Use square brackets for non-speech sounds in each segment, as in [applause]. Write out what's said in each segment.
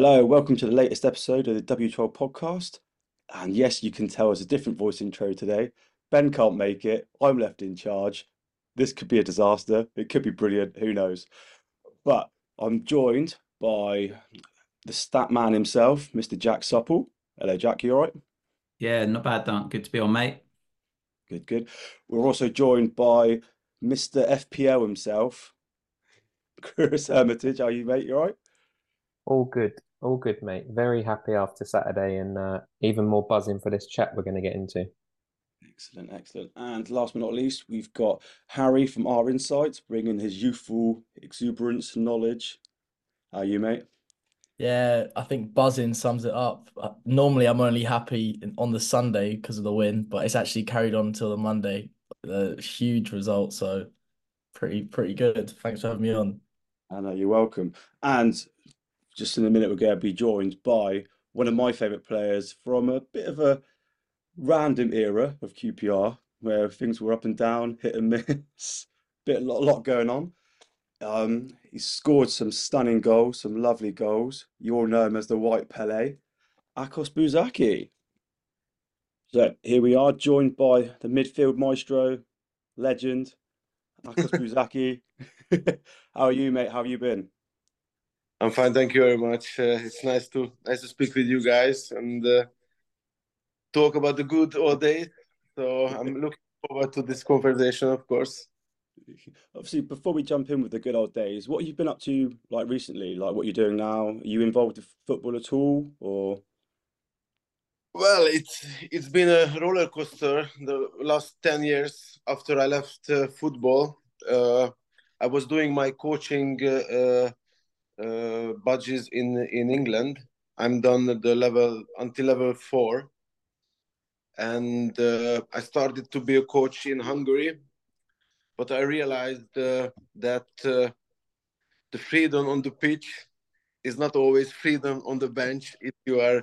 Hello, welcome to the latest episode of the W12 podcast. And yes, you can tell it's a different voice intro today. Ben can't make it. I'm left in charge. This could be a disaster. It could be brilliant. Who knows? But I'm joined by the stat man himself, Mr. Jack Supple. Hello, Jack. You all right? Yeah, not bad, Dunk. Good to be on, mate. Good, good. We're also joined by Mr. FPL himself, [laughs] Chris Hermitage. How are you, mate? You all right? All good, all good, mate. Very happy after Saturday and uh, even more buzzing for this chat we're going to get into. Excellent, excellent. And last but not least, we've got Harry from Our Insights bringing his youthful exuberance and knowledge. How are you, mate? Yeah, I think buzzing sums it up. Uh, Normally, I'm only happy on the Sunday because of the win, but it's actually carried on until the Monday. A huge result, so pretty pretty good. Thanks for having me on. I know you're welcome. And just in a minute, we're going to be joined by one of my favourite players from a bit of a random era of QPR where things were up and down, hit and miss, [laughs] bit a lot, a lot going on. Um, he scored some stunning goals, some lovely goals. You all know him as the White Pele, Akos Buzsaky. So here we are, joined by the midfield maestro, legend, Akos [laughs] Buzsaky. [laughs] How are you, mate? How have you been? I'm fine, thank you very much. Uh, it's nice to nice to speak with you guys and uh, talk about the good old days. So I'm looking forward to this conversation, of course. Obviously, before we jump in with the good old days, what have you been up to like recently? Like what you're doing now? Are you involved with football at all, or? Well, it's it's been a roller coaster the last ten years after I left uh, football. Uh, I was doing my coaching uh, badges in in England. I'm done at the level until level four, and uh, I started to be a coach in Hungary. But I realized uh, that uh, the freedom on the pitch is not always freedom on the bench if you are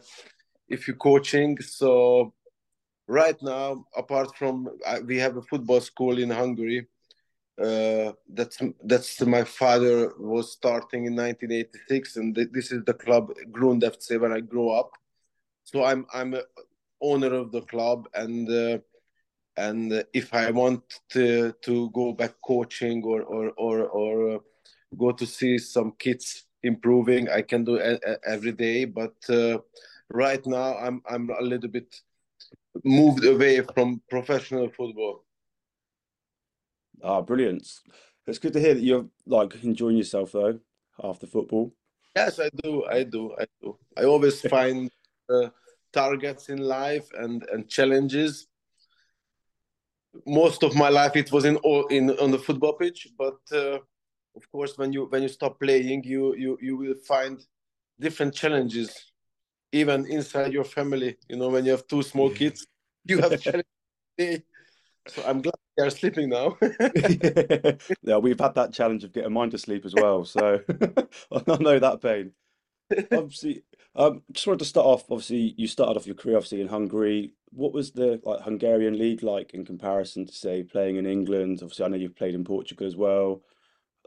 if you're coaching. So right now, apart from we have a football school in Hungary uh, that's that's my father was starting in 1986 and th- this is the club Grund FC when I grew up. So I'm I'm owner of the club and uh, and if I want to to go back coaching or or or, or uh, go to see some kids improving I can do a- a- every day. But uh, right now I'm I'm a little bit moved away from professional football Ah, brilliant. It's good to hear that you're like enjoying yourself though after football. Yes, I do. I do. I do. I always [laughs] find uh, targets in life and and challenges. Most of my life it was in all in on the football pitch, but uh, of course when you when you stop playing, you you you will find different challenges, even inside your family. You know, when you have two small [laughs] kids, you have [laughs] challenges So I'm glad they are sleeping now. [laughs] [laughs] yeah, we've had that challenge of getting mine to sleep as well, so [laughs] I know that pain. Obviously, um, just wanted to start off. Obviously, you started off your career obviously in Hungary. What was the like Hungarian league like in comparison to say playing in England? Obviously, I know you've played in Portugal as well.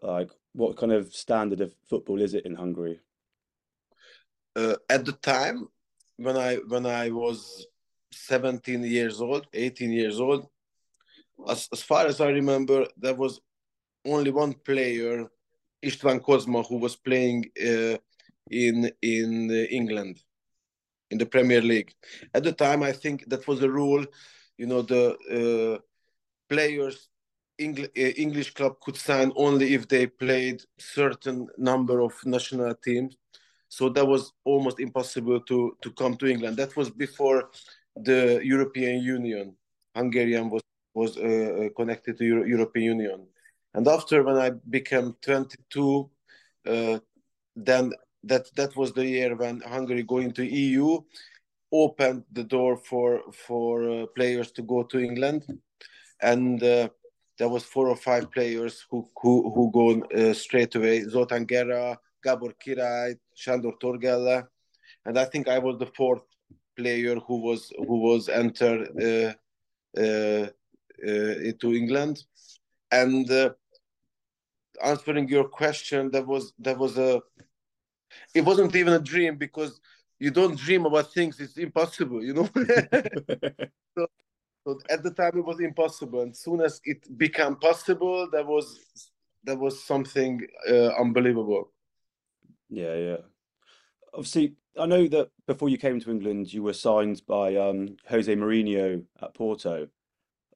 Like, what kind of standard of football is it in Hungary? Uh, at the time when I when I was 17 years old, 18 years old, as, as far as I remember, there was only one player, István Kozma, who was playing uh, in in England, in the Premier League. At the time, I think that was a rule. You know, the uh, players English, uh, English club could sign only if they played certain number of national teams. So that was almost impossible to to come to England. That was before the European Union. Hungarian was was uh, uh, connected to Euro European Union. And after when I became 22, uh, then that that was the year when Hungary going to EU opened the door for for uh, players to go to England, and uh, there was four or five players who who who go uh, straight away. Zoltán Gera, Gabor Király, Sándor Torghelle, and I think I was the fourth player who was who was entered uh, to England. And uh, answering your question, that was that was a it wasn't even a dream because you don't dream about things it's impossible you know? [laughs] So, so, at the time it was impossible. And soon as it became possible that was that was something uh, unbelievable. Yeah yeah. Obviously i know that before you came to england you were signed by um, jose mourinho at porto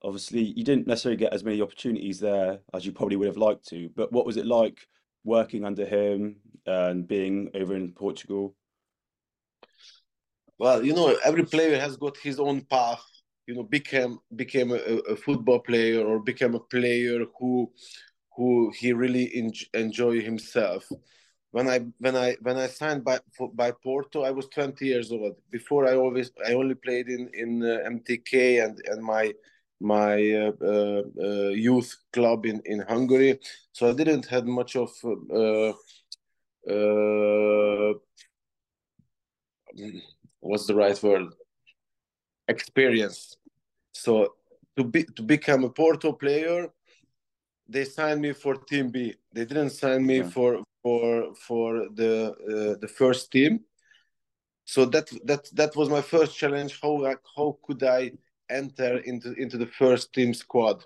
obviously you didn't necessarily get as many opportunities there as you probably would have liked to but what was it like working under him and being over in portugal well you know every player has got his own path you know became became a, a football player or became a player who who he really en- enjoy himself when I when I when I signed by by Porto, I was 20 years old. Before I always I only played in in uh, MTK and and my my uh, uh, uh, youth club in, in Hungary. So I didn't have much of what's the right word experience. So to be to become a Porto player, they signed me for Team B. They didn't sign me yeah. for for for the uh, the first team. So that that that was my first challenge. How how could I enter into into the first team squad,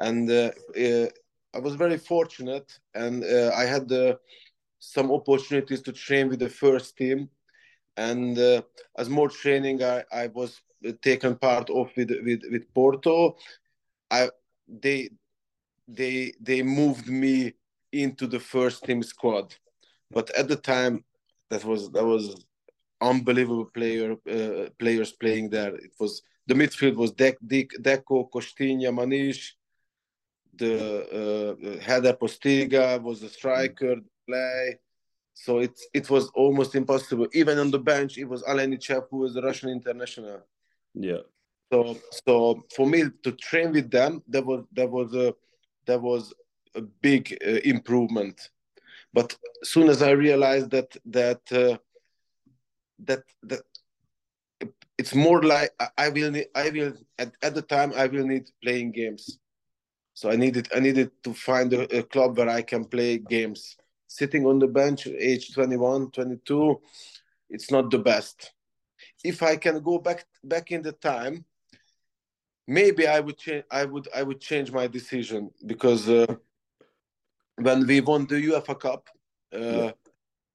and uh, uh, I was very fortunate, and uh, I had some opportunities to train with the first team, and as more training I, I was taken part of with with with Porto, I they they they moved me into the first team squad, but at the time that was that was unbelievable player uh, players playing there. It was the midfield was De- De- Deco, Costinha, Maniche. The uh, Helder Postiga was a striker, play. So it it was almost impossible. Even on the bench, it was Alenichev, who was the Russian international. Yeah. So so for me to train with them, that was that was a that was a big uh, improvement. But as soon as I realized that that uh, that that it's more like I will need, I will at, at the time I will need playing games. So I needed I needed to find a, a, club where I can play games. Sitting on the bench, age 21, 22, it's not the best. If I can go back back in the time, maybe I would change. I would I would change my decision because uh, when we won the UEFA Cup, uh, yeah.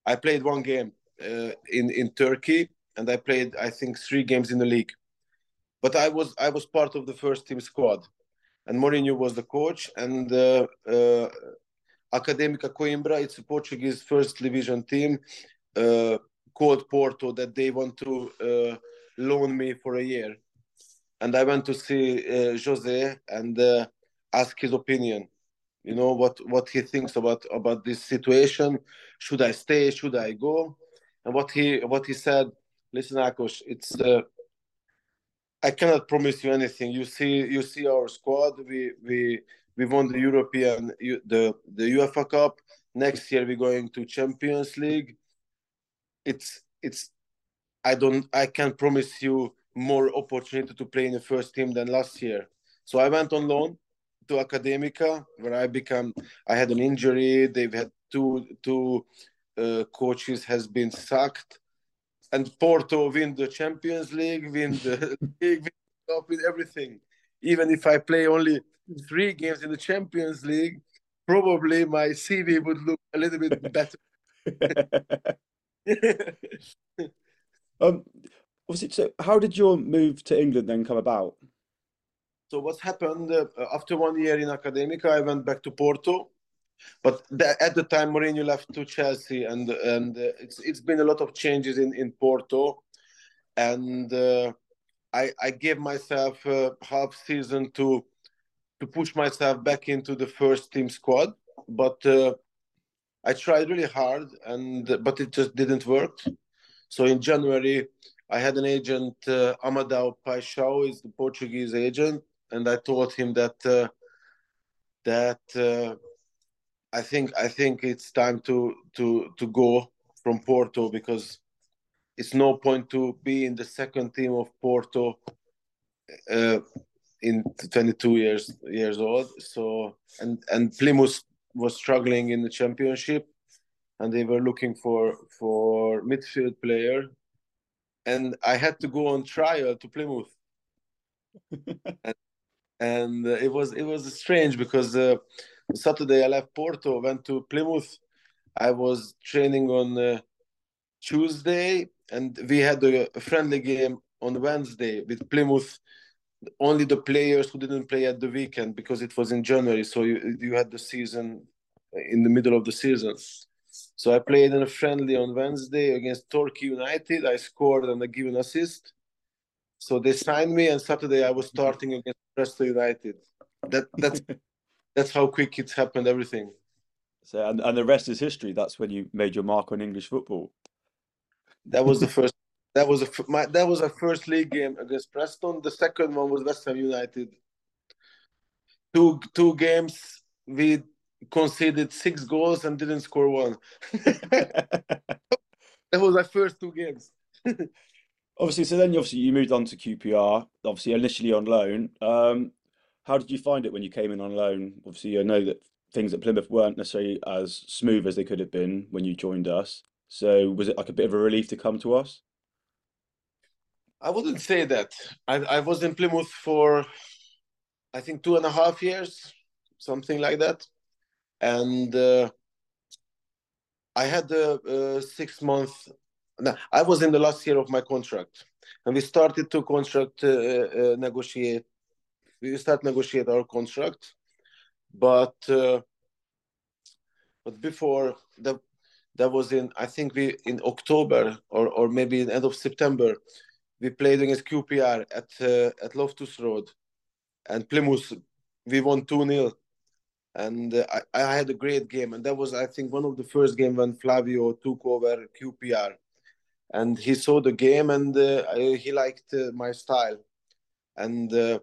I played one game uh, in in Turkey and I played I think three games in the league. But I was I was part of the first team squad, and Mourinho was the coach. And uh, uh, Académica Coimbra, it's a Portuguese first division team, uh, called Porto that they want to uh, loan me for a year. And I went to see uh, Jose and uh, ask his opinion. You know what what he thinks about about this situation. Should I stay? Should I go? And what he what he said listen, Akos, it's uh, I cannot promise you anything. You see, you see our squad. We we we won the European the the UEFA Cup. Next year we're going to Champions League. It's it's I don't I can't promise you more opportunity to play in the first team than last year. So I went on loan to Academica where I become I had an injury. They've had two two uh, coaches has been sacked, and Porto win the Champions League, win the [laughs] league, win, win everything. Even if I play only three games in the Champions League, probably my CV would look a little bit better. [laughs] [laughs] um, was it so? How did your move to England then come about? So what happened uh, after one year in Academica? I went back to Porto, but at the time Mourinho left to Chelsea, and and uh, it's it's been a lot of changes in in Porto, and uh, I I gave myself half season to to push myself back into the first team squad, but uh, I tried really hard, and but it just didn't work. So in January, I had an agent, uh, Amadao Paixão, is the Portuguese agent, and I told him that uh, that I think I think it's time to to to go from Porto because it's no point to be in the second team of Porto uh, in 22 years years old. So and and Plymouth was struggling in the championship, and they were looking for for midfield player, and I had to go on trial to Plymouth. [laughs] and, and it was it was strange because uh, Saturday I left Porto, went to Plymouth. I was training on uh, Tuesday, and we had a, friendly game on Wednesday with Plymouth only the players who didn't play at the weekend because it was in January. So you you had the season in the middle of the season. So I played in a friendly on Wednesday against Torquay United. I scored and I gave an assist. So they signed me, and Saturday I was starting against Preston United. That that's [laughs] that's how quick it's happened. Everything. So and, and the rest is history. That's when you made your mark on English football. That was the first that was a my, that was a first league game against Preston. The second one was West Ham United. Two two games we conceded six goals and didn't score one. [laughs] that was my first two games. [laughs] obviously, so then you obviously you moved on to QPR. Obviously, initially on loan. Um, how did you find it when you came in on loan? Obviously, I know that things at Plymouth weren't necessarily as smooth as they could have been when you joined us. So was it like a bit of a relief to come to us? I wouldn't say that. I, I was in Plymouth for, I think, two and a half years, something like that. And uh, I had a, a six month, no, I was in the last year of my contract. And we started to contract, uh, uh, negotiate, we start negotiate our contract. But uh, but before that, that was in, I think we, in October or, or maybe in end of September, we played against QPR at uh, at Loftus Road, and Plymouth we won two 0 and uh, I, I had a great game, and that was I think one of the first game when Flavio took over QPR, and he saw the game and uh, he liked uh, my style, and uh,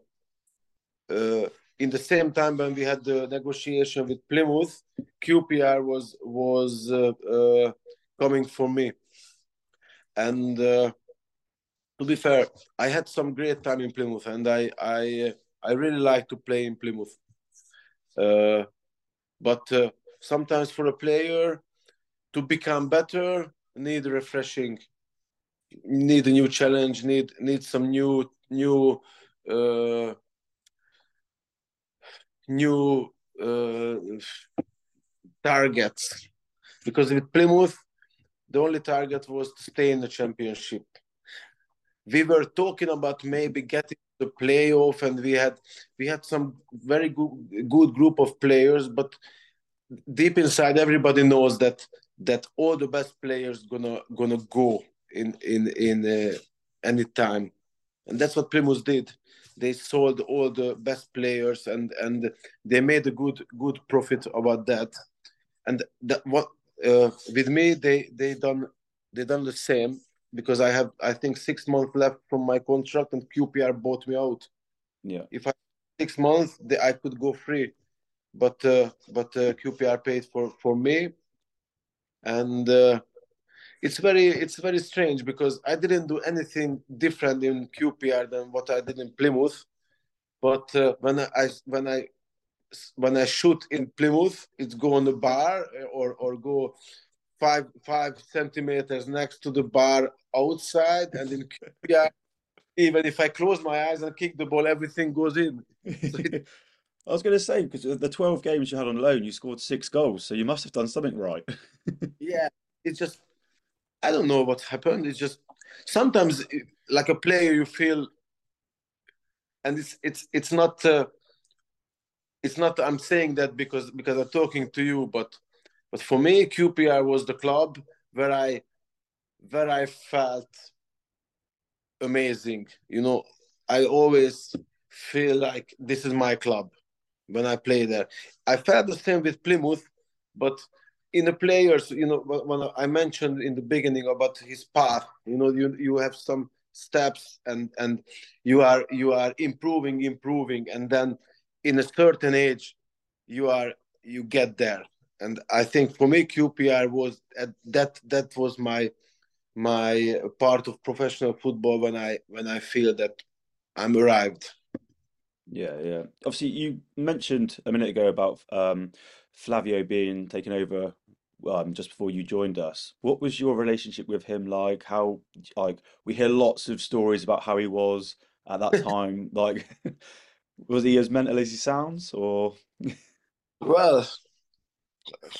in the same time when we had the negotiation with Plymouth, QPR was was coming for me, and to be fair, I had some great time in Plymouth, and I I I really like to play in Plymouth. Uh, but uh, sometimes for a player to become better, need refreshing, need a new challenge, need need some new new uh, new uh, targets. Because with Plymouth, the only target was to stay in the championship. We were talking about maybe getting the playoff and we had we had some very good good group of players but deep inside everybody knows that that all the best players gonna gonna go in in in uh, any time and that's what Plymouth did they sold all the best players and and they made a good good profit about that and that what uh, with me they they done they done the same because I have I think six months left from my contract and QPR bought me out. Yeah. If I six months, they, I could go free, but uh, but uh, QPR paid for for me, and uh, it's very it's very strange because I didn't do anything different in QPR than what I did in Plymouth, but uh, when I when I when I shoot in Plymouth, it's go on the bar or or go five five centimeters next to the bar outside, and in QPR, even if I close my eyes and kick the ball, everything goes in. So it, [laughs] I was going to say because the 12 games you had on loan, you scored six goals, so you must have done something right. [laughs] yeah, it's just I don't know what happened. It's just sometimes like a player you feel, and it's it's it's not. Uh, it's not i'm saying that because because i'm talking to you but but for me qpr was the club where i where i felt amazing you know i always feel like this is my club when i play there i felt the same with plymouth but in the players you know when i mentioned in the beginning about his path you know you you have some steps and and you are you are improving improving and then in a certain age you are you get there. And i think for me qpr was that that was my my part of professional football when i when i feel that i'm arrived. Yeah yeah. Obviously you mentioned a minute ago about um, flavio being taken over um, just before you joined us what was your relationship with him like how like we hear lots of stories about how he was at that [laughs] time like [laughs] was he as mental as he sounds, or? well,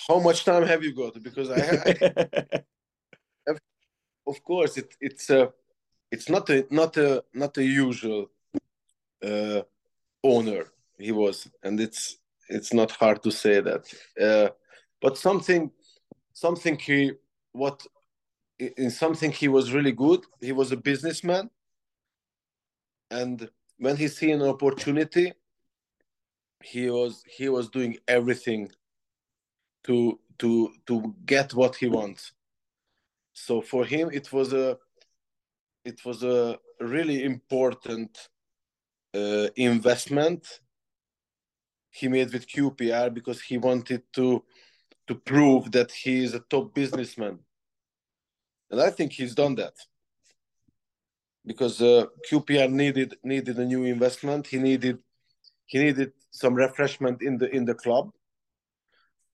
how much time have you got? Because I, I [laughs] of course, it, it's a, it's not a not a not a usual uh, owner he was, and it's it's not hard to say that. Uh, but something, something he what in something he was really good. He was a businessman, and when he see an opportunity, he was he was doing everything to to to get what he wants. So for him, it was a it was a really important uh, investment he made with QPR because he wanted to to prove that he is a top businessman, and I think he's done that. Because uh, QPR needed needed a new investment. He needed he needed some refreshment in the in the club.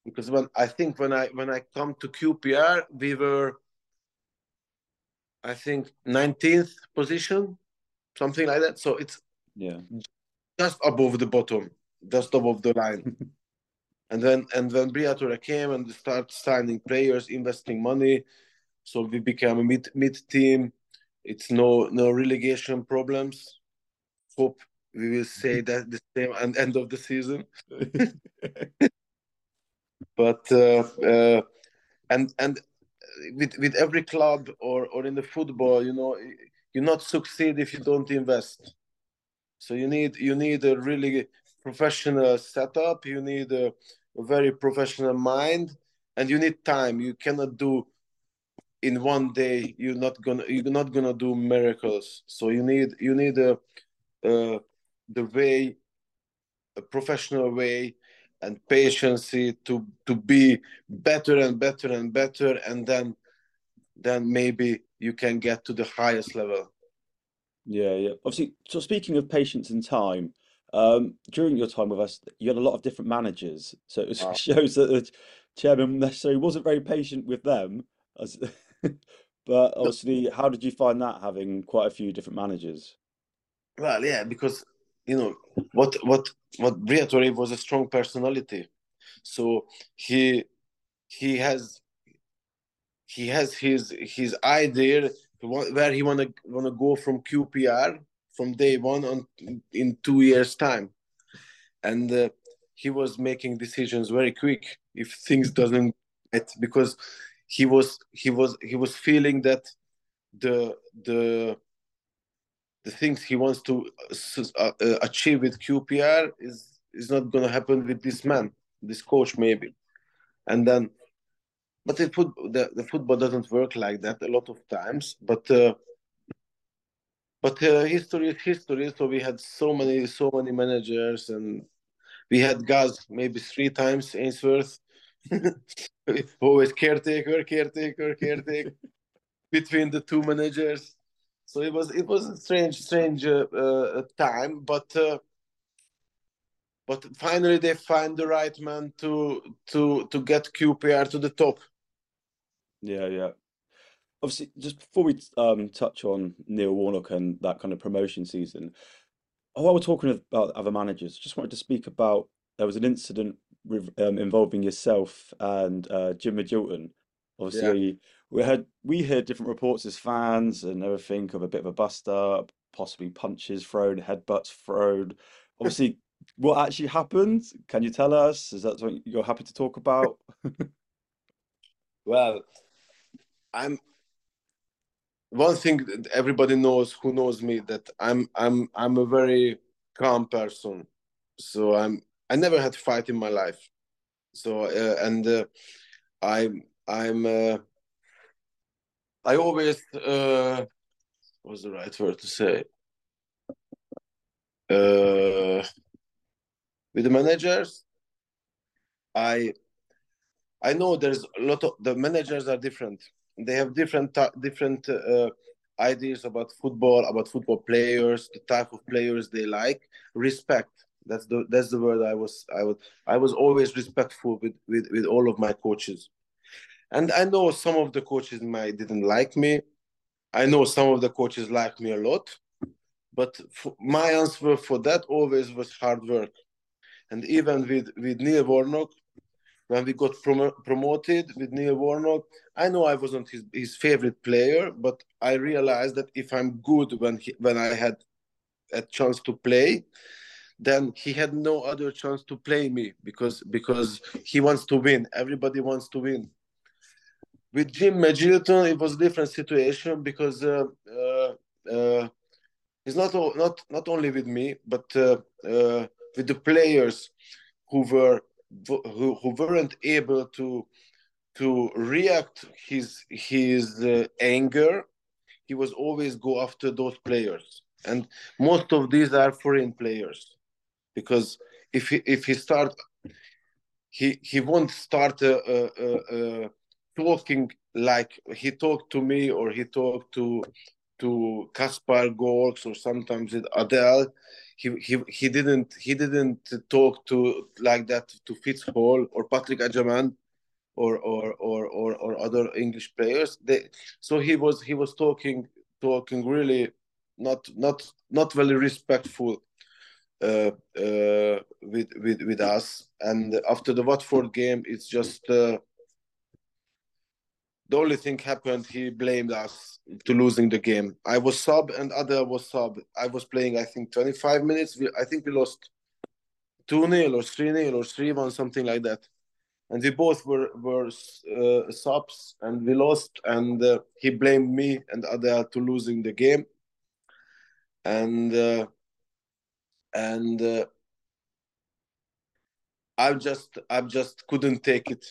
Because when I think when I when I come to QPR we were I think 19th position something like that. So it's yeah. just above the bottom just above the line [laughs] and then and then Briatore came and started signing players investing money so we became a mid mid team it's no no relegation problems. Hope we will say that the same and end of the season. [laughs] but uh, uh, and and with with every club or or in the football, you know, you not succeed if you don't invest. So you need you need a really professional setup. You need a, a very professional mind, and you need time. You cannot do in one day you're not gonna you're not gonna do miracles so you need you need a, a the way a professional way and patience to to be better and better and better and then then maybe you can get to the highest level yeah yeah obviously so speaking of patience and time um, during your time with us you had a lot of different managers so it oh. [laughs] shows that the chairman necessarily wasn't very patient with them as [laughs] but obviously, how did you find that having quite a few different managers? Well, yeah, because you know what what what Briatore was a strong personality, so he he has he has his his idea where he wanna wanna go from QPR from day one on in two years time, and uh, he was making decisions very quick if things doesn't because he was he was he was feeling that the the the things he wants to uh, uh, achieve with QPR is is not going to happen with this man, this coach maybe, and then but the, foot, the, the football doesn't work like that a lot of times. But uh, but uh, history is history. So we had so many so many managers, and we had Gaz maybe three times Ainsworth. [laughs] always caretaker, caretaker, caretaker [laughs] between the two managers. So it was it was a strange strange uh, uh, time, but uh, but finally they find the right man to to to get QPR to the top. Yeah, yeah. Obviously, just before we um, touch on Neil Warnock and that kind of promotion season, while we're talking about other managers, just wanted to speak about there was an incident with, um, involving yourself and uh, Jim Magilton. Obviously, yeah. we had we heard different reports as fans and everything of a bit of a bust up, possibly punches thrown, headbutts thrown. Obviously, what actually happened? Can you tell us? Is that something you're happy to talk about? [laughs] well, I'm one thing that everybody knows who knows me that I'm I'm I'm a very calm person. So I'm I never had fight in my life. So uh, and uh, I'm I'm uh, I always uh, what's the right word to say? Uh, with the managers, I I know there's a lot of the managers are different. They have different different uh, ideas about football, about football players, the type of players they like. Respect. That's the that's the word I was I was I was always respectful with with with all of my coaches. And I know some of the coaches might didn't like me. I know some of the coaches like me a lot. But my answer for that always was hard work. And even with, with Neil Warnock, when we got prom- promoted with Neil Warnock, I know I wasn't his, his favorite player, but I realized that if I'm good when he, when I had a chance to play, then he had no other chance to play me because because he wants to win. Everybody wants to win. With Jim Magilton, it was a different situation because uh, uh, uh, it's not not not only with me, but uh, uh, with the players who were who, who weren't able to to react his his uh, anger he was always go after those players. And most of these are foreign players. Because if he if he start he he won't start talking like he talked to me or he talked to to Kaspar Gorks or sometimes with Adel he he he didn't he didn't talk to like that to Fitz Hall or Patrick Agyemang or or or or, or other English players. They, so he was he was talking talking really not not not very respectful uh, uh, with with with us. And after the Watford game, it's just uh, the only thing happened. He blamed us to losing the game. I was sub and other was sub. I was playing, I think, 25 minutes. We, I think we lost 2 0 or 3 0 or 3 1, something like that. And we both were, were uh, subs and we lost. And uh, he blamed me and other to losing the game. And uh, and uh, I just I just couldn't take it.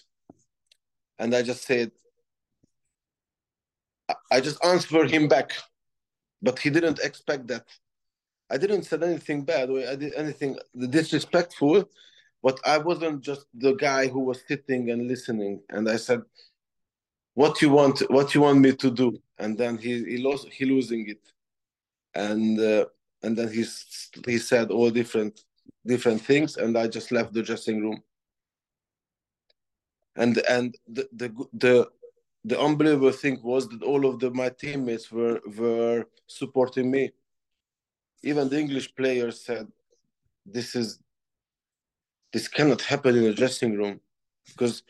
And I just said, I just answered him back, but he didn't expect that. I didn't say anything bad or I did anything disrespectful, but I wasn't just the guy who was sitting and listening. And I said, "What you want? What you want me to do?" And then he he lost he losing it, and uh, and then he he said all different different things, and I just left the dressing room. And and the the the the unbelievable thing was that all of the, my teammates were were supporting me. Even the English players said, "This is this cannot happen in a dressing room," because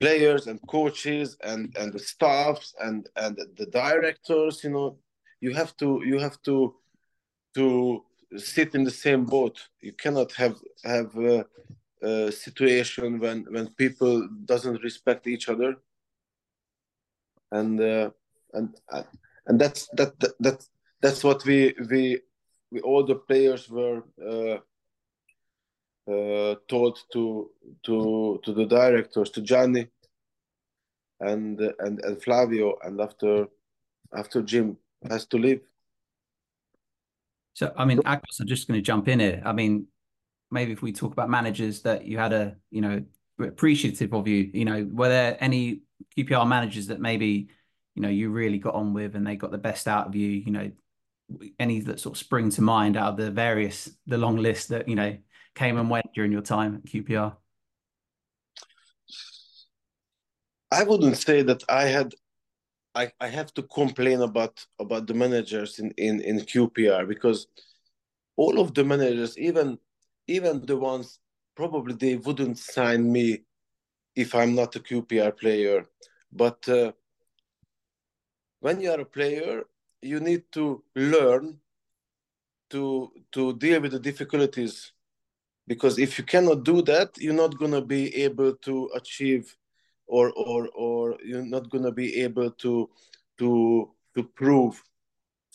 players and coaches and and the staffs and and the directors, you know, you have to you have to to sit in the same boat. You cannot have have a, a situation when when people doesn't respect each other and uh, and uh, and that's that, that that that's what we we we all the players were uh, uh, told to to to the directors to Gianni and and and Flavio, and after after Jim has to leave. So I mean, Akos, I'm just going to jump in here. I mean, maybe if we talk about managers that you had a you know appreciative of you, you know, were there any QPR managers that maybe you know you really got on with and they got the best out of you? You know, any that sort of spring to mind out of the various the long list that you know came and went during your time at QPR? I wouldn't say that I had I, I have to complain about about the managers in, in, in QPR because all of the managers, even even the ones probably they wouldn't sign me if I'm not a QPR player. But uh, when you are a player, you need to learn to to deal with the difficulties because if you cannot do that, you're not gonna be able to achieve or or or you're not going to be able to to to prove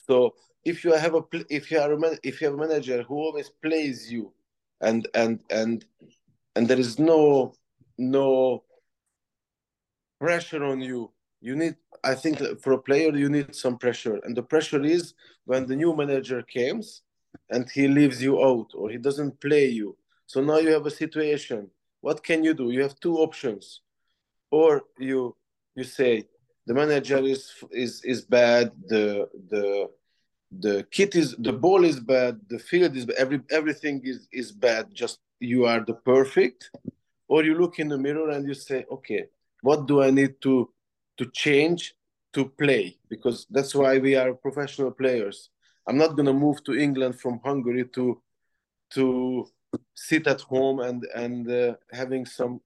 so if you have a if you are a if you have a manager who always plays you and and and and there is no no pressure on you. You need i think for a player you need some pressure. And the pressure is when the new manager comes and he leaves you out or he doesn't play you. So now you have a situation. What can you do? You have two options. Or you you say the manager is is is bad. The the the kit is the ball is bad. The field is every everything is is bad. Just you are the perfect or you look in the mirror and you say okay what do i need to to change to play because that's why we are professional players i'm not going to move to england from hungary to to sit at home and and uh, having some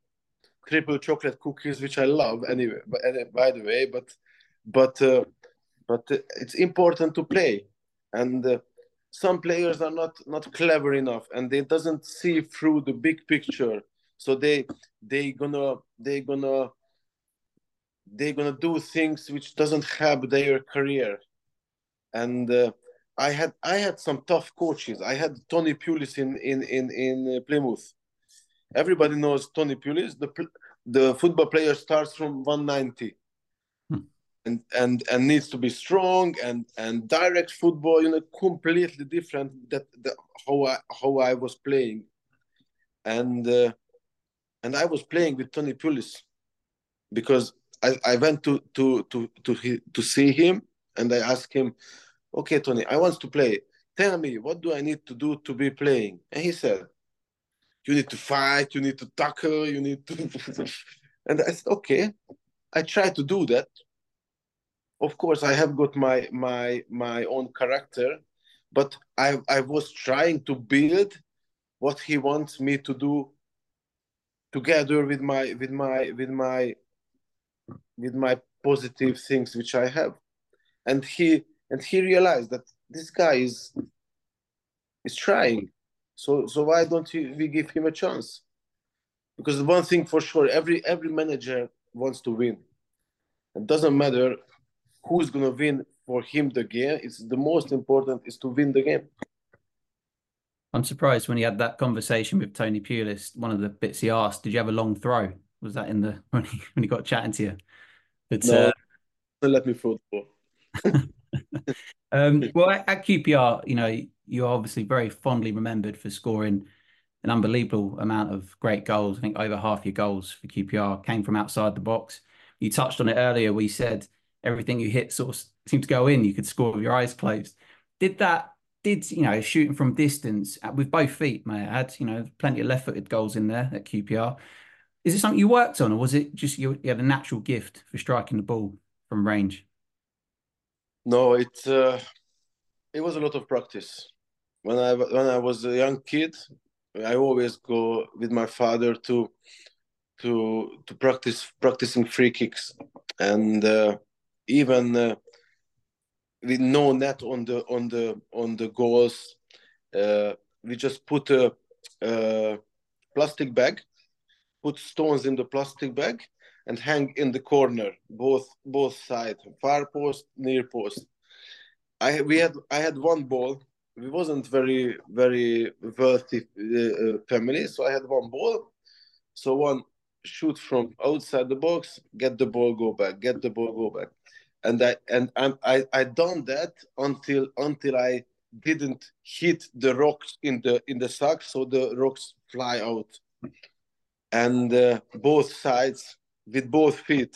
triple chocolate cookies, which I love anyway. But by the way, but but uh, but it's important to play, and uh, some players are not not clever enough, and they doesn't see through the big picture. So they they gonna they gonna they gonna do things which doesn't help their career, and. Uh, I had I had some tough coaches. I had Tony Pulis in in in in Plymouth, Everybody knows Tony Pulis. The the football player starts from 190. Hmm. And, and and needs to be strong and and direct football you know completely different that, that how I how I was playing and uh, and I was playing with Tony Pulis because I, I went to to to to to see him and I asked him okay Tony I want to play tell me what do I need to do to be playing and he said you need to fight, you need to tackle, you need to. [laughs] and I said, okay, I try to do that. Of course, I have got my my my own character, but I I was trying to build what he wants me to do together with my with my with my with my positive things which I have, and he and he realized that this guy is is trying so so why don't we give him a chance? Because one thing for sure, every every manager wants to win. It doesn't matter who's gonna win for him the game. It's the most important is to win the game. I'm surprised when he had that conversation with Tony Pulis. One of the bits he asked, "Did you have a long throw?" Was that in the [laughs] when he when he got chatting to you? But, no, uh, let me throw the ball. [laughs] um, well, at QPR, you know, you're obviously very fondly remembered for scoring an unbelievable amount of great goals. I think over half your goals for QPR came from outside the box. You touched on it earlier. We said everything you hit sort of seemed to go in. You could score with your eyes closed. Did that? Did you know shooting from distance with both feet? May I add? You know, plenty of left-footed goals in there at QPR. Is it something you worked on, or was it just you, you had a natural gift for striking the ball from range? No, it uh, it was a lot of practice. When I when I was a young kid, I always go with my father to to to practice practicing free kicks, and uh, even uh, with no net on the on the on the goals, uh, we just put a, a plastic bag, put stones in the plastic bag, and hang in the corner, both both sides, far post, near post. I we had I had one ball. We wasn't very very wealthy uh, uh, family, so I had one ball. So one shoot from outside the box, get the ball, go back, get the ball, go back, and I and I'm, I I done that until until I didn't hit the rocks in the in the sack, so the rocks fly out, and uh, both sides with both feet.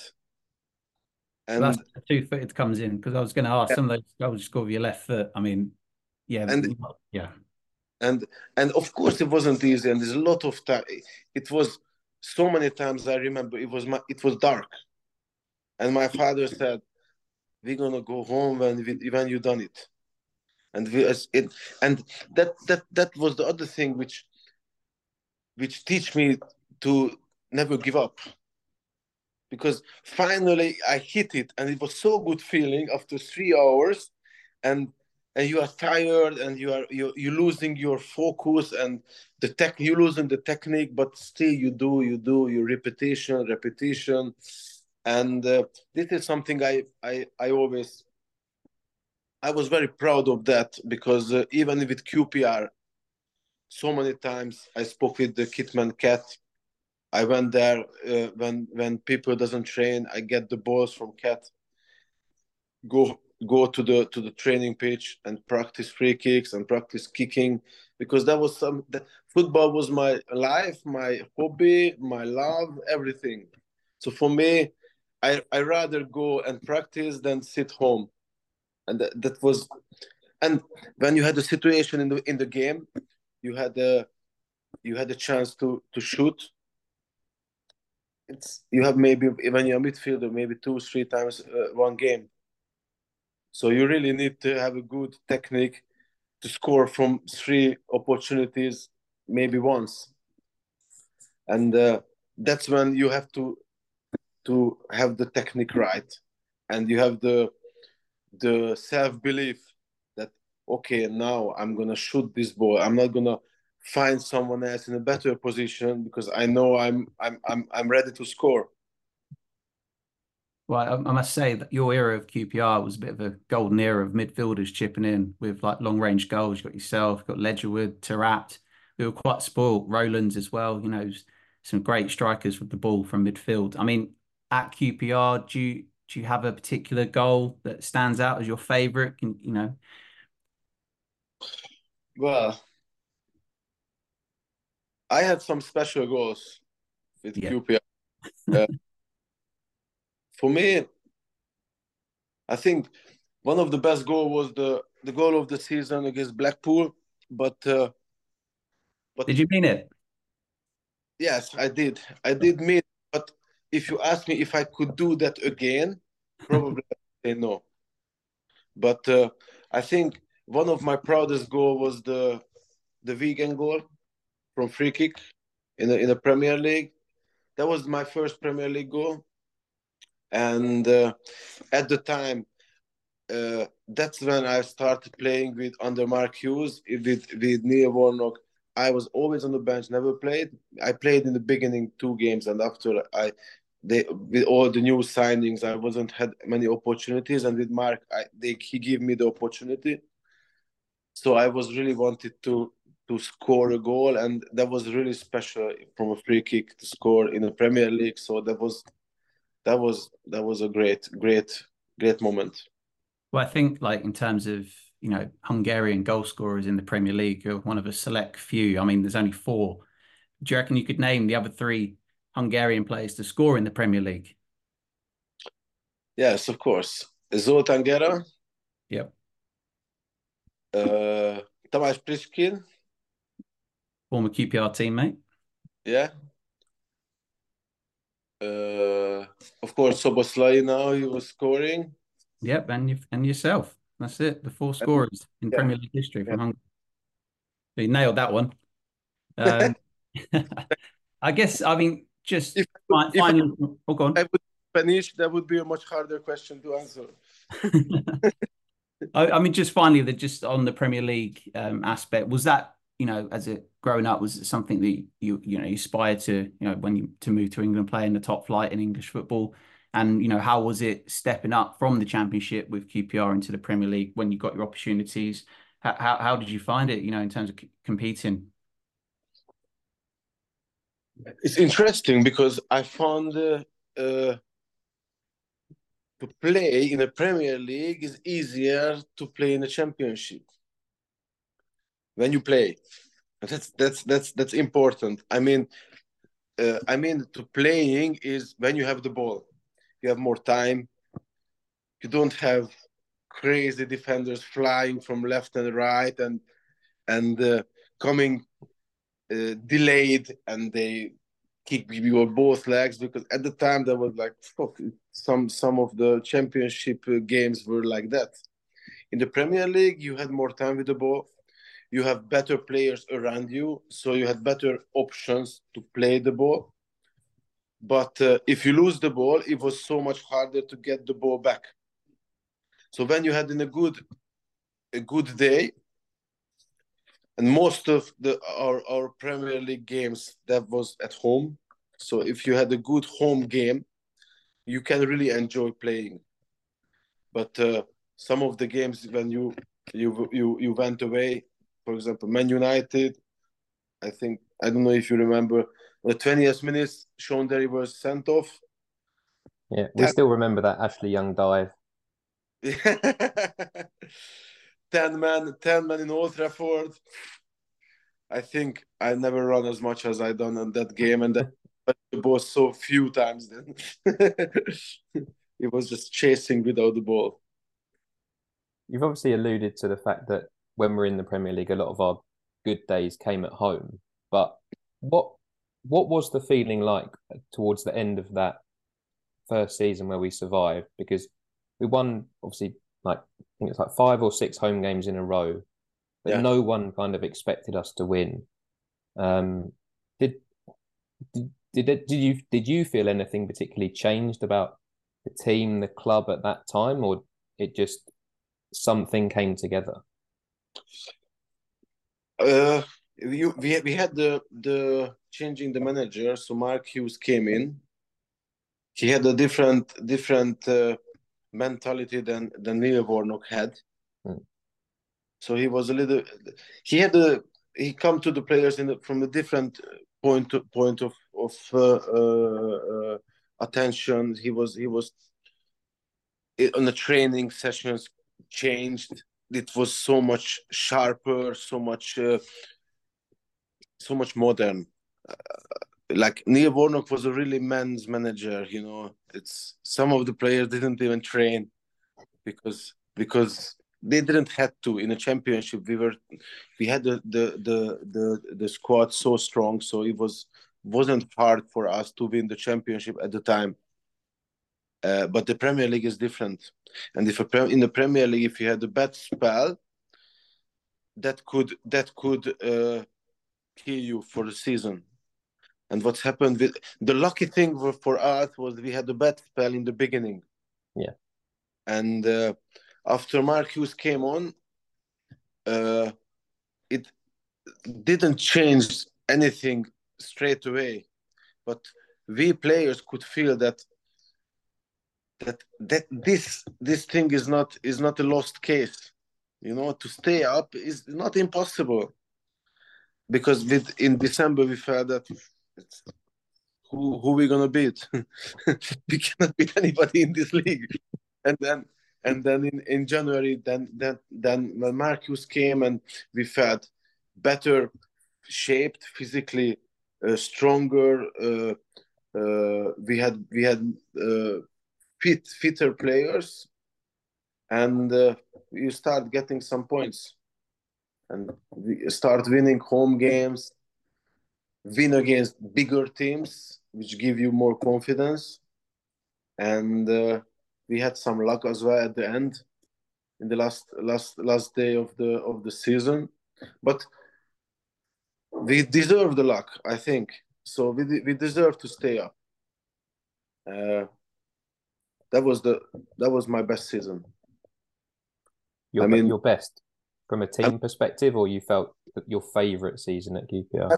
And that's two footed comes in because I was going to ask some of those goals score with your left foot. I mean, yeah, and yeah, and and of course it wasn't easy, and there's a lot of time. It was so many times I remember it was my it was dark, and my father said, "We're gonna go home when we, when you done it," and we as it and that that that was the other thing which which teach me to never give up. Because finally I hit it and it was so good feeling after three hours and and you are tired and you are you you're losing your focus and the tech you losing the technique but still you do you do your repetition repetition and uh, this is something I, I i always i was very proud of that because uh, even with qpr so many times i spoke with the kitman cat. I went there uh, when when people doesn't train i get the balls from cat. Go go to the to the training pitch and practice free kicks and practice kicking because that was some that football was my life my hobby my love everything. So for me i i rather go and practice than sit home. And that, was and when you had a situation in the in the game you had a you had a chance to to shoot. It's you have maybe when you're a midfielder maybe two three times uh, one game. So you really need to have a good technique to score from three opportunities, maybe once. And uh, that's when you have to to have the technique right, and you have the the self belief that okay, now I'm gonna shoot this ball. I'm not gonna find someone else in a better position because I know I'm I'm I'm I'm ready to score. Well, I, must say that your era of QPR was a bit of a golden era of midfielders chipping in with like long range goals. You got yourself, you got Leigertwood, Taarabt. We were quite spoiled. Rowlands as well. You know, some great strikers with the ball from midfield. I mean, at QPR, do you do you have a particular goal that stands out as your favourite? You know. Well, I had some special goals with yeah. QPR. Uh, [laughs] for me, I think one of the best goal was the the goal of the season against Blackpool. But uh, but did you mean it? Yes, I did. I did mean. If you ask me if I could do that again, [laughs] probably say no. But uh, I think one of my proudest goal was the the Wigan goal from free kick in the in the Premier League. That was my first Premier League goal, and uh, at the time uh, that's when I started playing with under Mark Hughes with with Neil Warnock. I was always on the bench, never played. I played in the beginning two games, and after I, they with all the new signings, I wasn't had many opportunities. And with Mark, I, they he gave me the opportunity. So I was really wanted to to score a goal, and that was really special from a free kick to score in the Premier League. So that was that was that was a great great great moment well i think like in terms of you know hungarian goal scorers in the premier league you're one of a select few i mean there's only four do you reckon you could name the other three hungarian players to score in the premier league yes of course zoltan gera yep uh Tamás Priskin former QPR teammate yeah uh, of course, Szoboszlai now he was scoring. Yep, and you and yourself. That's it. The four scorers in yeah. Premier League history from yeah. Hungary. You nailed that one. [laughs] Um, [laughs] I guess. I mean, just if, finally. If oh, go on. I would Spanish. That would be a much harder question to answer. [laughs] [laughs] I, I, mean, just finally, the just on the Premier League um, aspect, was that you know, as a growing up, was it something that you you know you aspired to you know when you to move to England, play in the top flight in English football, and you know how was it stepping up from the Championship with QPR into the Premier League when you got your opportunities? How how, how did you find it? You know, in terms of c- competing. It's interesting because I found uh, uh, to play in the Premier League is easier to play in the Championship when you play. That's that's that's that's important. I mean, uh, I mean, to playing is when you have the ball, you have more time. You don't have crazy defenders flying from left and right and and uh, coming uh, delayed and they kick you on both legs because at the time there was like fuck, some some of the championship uh, games were like that. In the Premier League, you had more time with the ball. You have better players around you, so you had better options to play the ball. But uh, if you lose the ball, it was so much harder to get the ball back. So when you had in a good a good day, and most of the our, our Premier League games that was at home. So if you had a good home game, you can really enjoy playing. But uh, some of the games when you you you you went away, for example, Man United, I think I don't know if you remember the 20th minutes, Shaun Derry was sent off. Yeah, we still remember that Ashley Young dive. [laughs] 10 men 10 men in Old Trafford. I think I never run as much as I done on that game and that was so few times then. [laughs] It was just chasing without the ball. You've obviously alluded to the fact that when we're in the Premier League a lot of our good days came at home but what what was the feeling like towards the end of that first season where we survived? Because we won obviously like I think it's like five or six home games in a row, but Yeah. no one kind of expected us to win. Um, did did did, did you did you feel anything particularly changed about the team, the club at that time, or it just something came together? Uh, we we had, we had the the changing the manager. So Mark Hughes came in. He had a different different uh, mentality than than Neil Warnock had. Hmm. So he was a little. He had a he come to the players in the, from a different point point of of uh, uh, uh, attention. He was he was on the training sessions changed. It was so much sharper, so much uh, so much modern. Like Neil Warnock was a really men's manager. You know, it's some of the players didn't even train because because they didn't have to in a championship. We were we had the the the the, the squad so strong, so it was wasn't hard for us to win the championship at the time. Uh, but the Premier League is different, and if a in the Premier League, if you had a bad spell, that could that could uh, kill you for the season. And what's happened with the lucky thing for- us was we had a bad spell in the beginning. Yeah. And uh, after Mark Hughes came on, uh, it didn't change anything straight away, but we players could feel that that that this this thing is not is not a lost case. You know, to stay up is not impossible because with in December we felt that it's, who who we gonna beat? [laughs] we cannot beat anybody in this league. And then and then in, in January then then then when Marcus came and we felt better shaped physically, uh, stronger. Uh, uh, we had we had uh, fit fitter players, and uh, you start getting some points, and we start winning home games, win against bigger teams, which give you more confidence, and uh, we had some luck as well at the end, in the last last last day of the of the season, but we deserve the luck, I think. So we we deserve to stay up. Uh, that was the that was my best season. Your I mean- your best from a team perspective, or you felt your favourite season at QPR?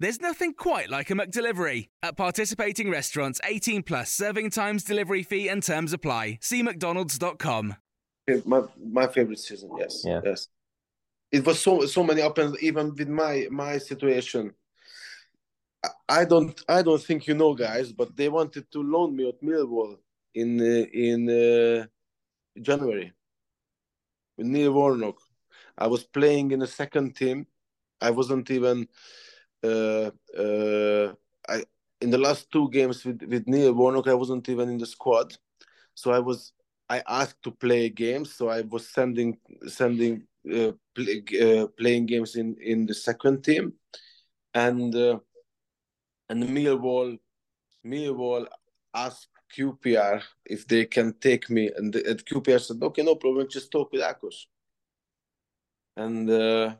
There's nothing quite like a McDelivery. At participating restaurants, 18 plus serving times, delivery fee, and terms apply. See McDonald's.com. My my favorite season, yes, Yeah. yes. It was so so many up and even with my my situation. I- I don't I don't think you know guys, but they wanted to loan me at Millwall in uh, in uh, January with Neil Warnock. I was playing in the second team. I wasn't even I in the last two games with with Neil Warnock. I wasn't even in the squad, so I was I asked to play games. So I was sending sending uh, play, uh, playing games in in the second team, and uh, and Millwall Millwall asked QPR if they can take me, and, the, and QPR said, "Okay, no problem. Just talk with Akos." And uh,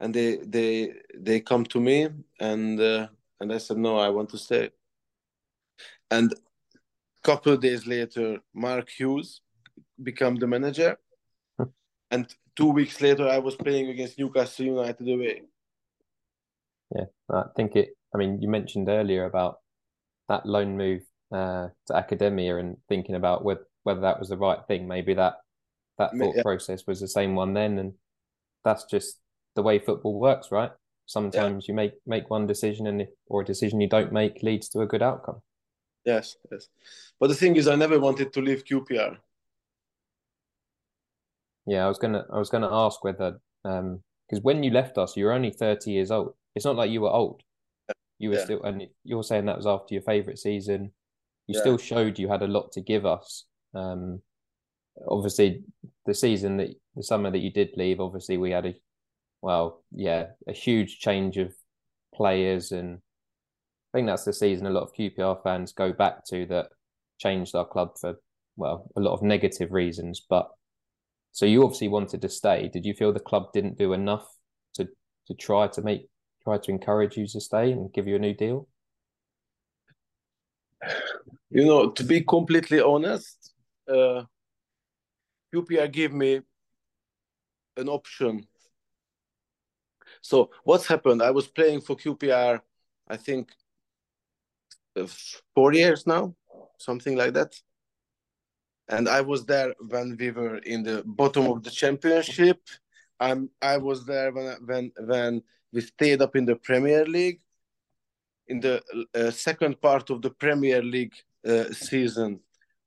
and they they they come to me, and uh, and I said, "No, I want to stay." And a couple of days later, Mark Hughes became the manager, [laughs] and two weeks later, I was playing against Newcastle United away. Yeah, I think it. I mean, you mentioned earlier about that loan move uh, to academia and thinking about whether whether that was the right thing. Maybe that that thought yeah. process was the same one then, and that's just the way football works, right? Sometimes you make make one decision, and or a decision you don't make leads to a good outcome. Yes, yes. But the thing is, I never wanted to leave QPR. Yeah, I was gonna I was gonna ask whether um because when you left us, you were only 30 years old. It's not like you were old. You were Yeah. still, and you're saying that was after your favorite season. You Yeah. still showed you had a lot to give us. Um, obviously, the season that the summer that you did leave, obviously we had a, well, yeah, a huge change of players, and I think that's the season a lot of QPR fans go back to that changed our club for, well, a lot of negative reasons. But so you obviously wanted to stay. Did you feel the club didn't do enough to to try to make try to encourage you to stay and give you a new deal? You know, to be completely honest, uh, QPR gave me an option. So what's happened? I was playing for QPR, I think, uh, four years now, something like that. And I was there when we were in the bottom of the championship. I'm I was there when when when we stayed up in the Premier League. In the uh, second part of the Premier League uh, season,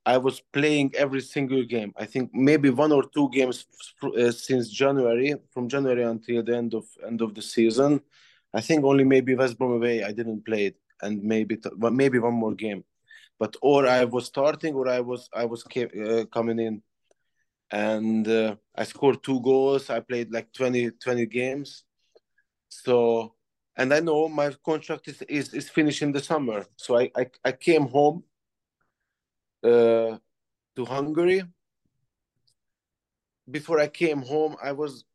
I was playing every single game. I think maybe one or two games uh, since January, from January until the end of end of the season. I think only maybe West Brom away I didn't play it, and maybe maybe one more game, but or I was starting or I was I was uh, coming in, and uh, I scored two goals. I played like 20, 20 games, so and I know my contract is is, is finishing the summer. So I I, I came home uh, to Hungary. Before I came home, I was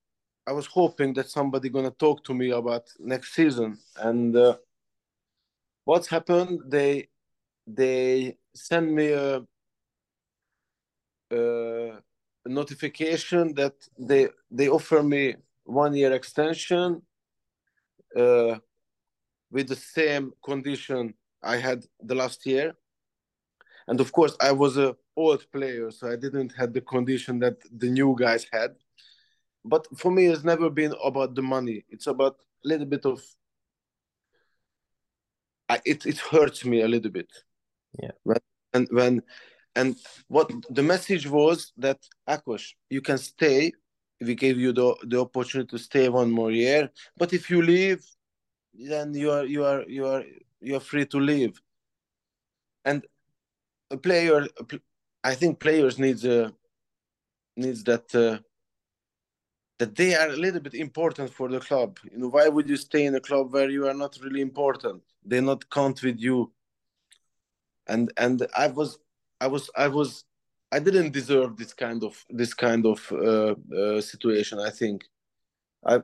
I was hoping that somebody gonna talk to me about next season. And uh, what's happened? They they send me a, a notification that they they offer me one year extension uh, with the same condition I had the last year. And of course, I was a old player, so I didn't have the condition that the new guys had. But for me, it's never been about the money. It's about a little bit of. I, it it hurts me a little bit. Yeah. When and when and what the message was that Akos, you can stay. We gave you the the opportunity to stay one more year, but if you leave, then you are you are you are you are free to leave. And a player, I think players needs a needs that uh, that they are a little bit important for the club. You know, why would you stay in a club where you are not really important? They not count with you. And and I was I was I was I didn't deserve this kind of this kind of uh, uh, situation. I think I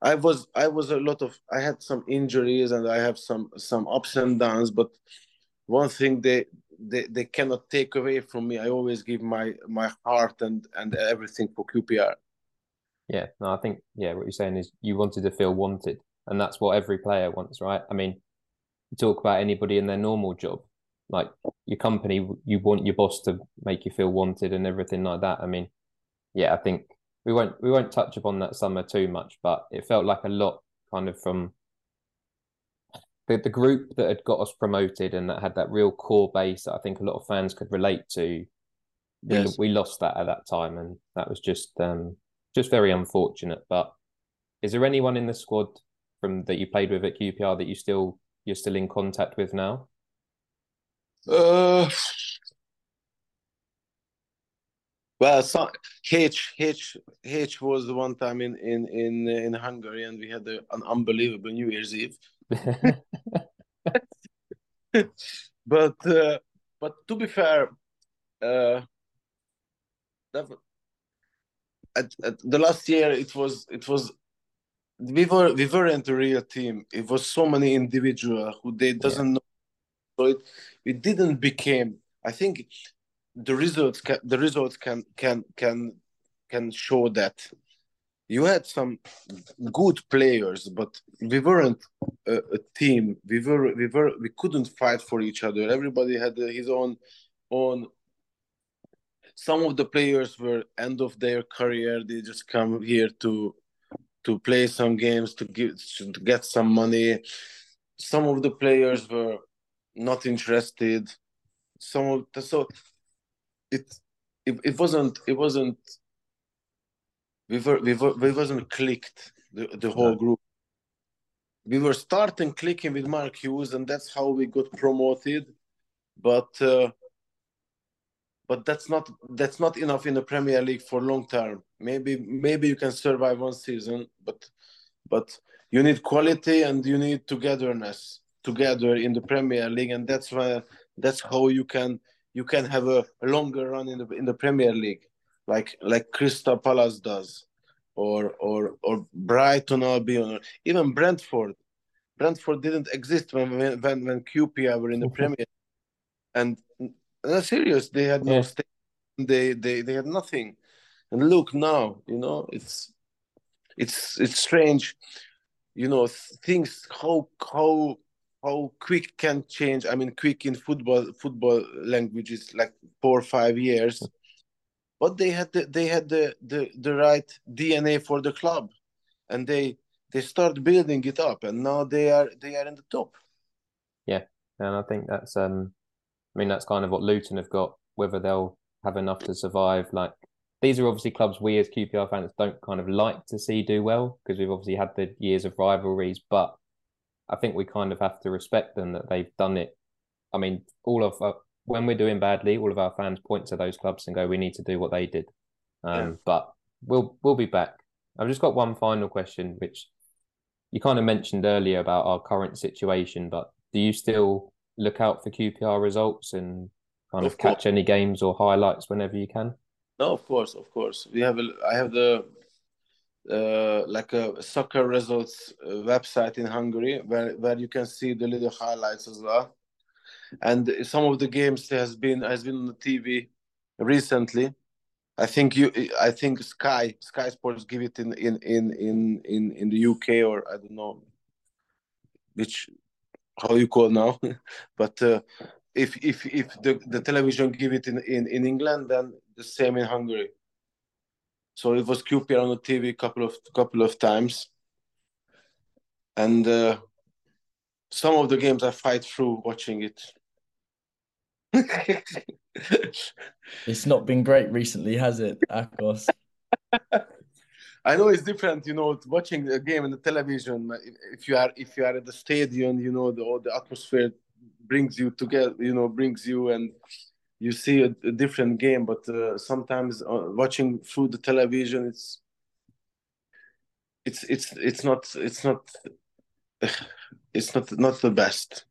I was I was a lot of I had some injuries and I have some some ups and downs. But one thing they they, they cannot take away from me. I always give my my heart and and everything for QPR. Yeah, no, I think yeah, what you're saying is you wanted to feel wanted, and that's what every player wants, right? I mean, you talk about anybody in their normal job, like your company, you want your boss to make you feel wanted and everything like that. I mean, yeah, I think we won't we won't touch upon that summer too much, but it felt like a lot kind of from the, the group that had got us promoted and that had that real core base that I think a lot of fans could relate to. Yes. We, we lost that at that time, and that was just um, just very unfortunate. But is there anyone in the squad from that you played with at QPR that you still you're still in contact with now? Uh, well, so H H H was the one time in in in in Hungary, and we had a, an unbelievable New Year's Eve. [laughs] but uh, but to be fair, uh, that, at, at the last year it was it was we were we weren't a real team. It was so many individual who they doesn't yeah. know. So it it didn't became. I think the results can, the results can can can can show that you had some good players, but we weren't a, a, team. We were we were we couldn't fight for each other. Everybody had his own own. Some of the players were end of their career. They just come here to to play some games to give to get some money. Some of the players were not interested. Some of the, so it, it it wasn't it wasn't we were we were we wasn't clicked the, the whole group. We were starting clicking with mark hughes and that's how we got promoted but uh, but that's not that's not enough in the premier league for long term. Maybe maybe you can survive one season but but you need quality and you need togetherness together in the premier league and that's why that's how you can you can have a, a longer run in the in the premier league like like Crystal Palace does, or or or Brighton Albion, or even Brentford. Brentford didn't exist when when when QPR were in the Premier, and that's serious. They had no yeah. stake. They they they had nothing, and look now. You know it's it's it's strange. You know things how how how quick can change. I mean, quick in football football language is like four or five years but they had the, they had the, the the right DNA for the club, and they they start building it up, and now they are they are in the top. Yeah, and I think that's um, I mean that's kind of what Luton have got. Whether they'll have enough to survive, like these are obviously clubs we as QPR fans don't kind of like to see do well because we've obviously had the years of rivalries, but I think we kind of have to respect them that they've done it. I mean, all of when we're doing badly, all of our fans point to those clubs and go, "We need to do what they did." Um, yeah. But we'll we'll be back. I've just got one final question, which you kind of mentioned earlier about our current situation. But do you still look out for QPR results and kind of, of catch any games or highlights whenever you can? No, of course, of course. We have a, I have the uh, like a soccer results uh, website in Hungary where where you can see the little highlights as well and some of the games has been has been on the TV recently. I think you, I think Sky, Sky Sports give it in in in in in, in the UK or I don't know which how you call now, [laughs] but uh, if if if the, the television give it in, in in England, then the same in Hungary. So it was QPR on the TV a couple of couple of times, and uh, some of the games I fight through watching it. It's not been great recently, has it, Akos? I know it's different, you know, watching a game on the television. If you are if you are at the stadium, you know, the all the atmosphere brings you together, you know, brings you and you see a, a different game. But uh, sometimes uh, watching through the television, it's it's it's it's not it's not [sighs] it's not not the best.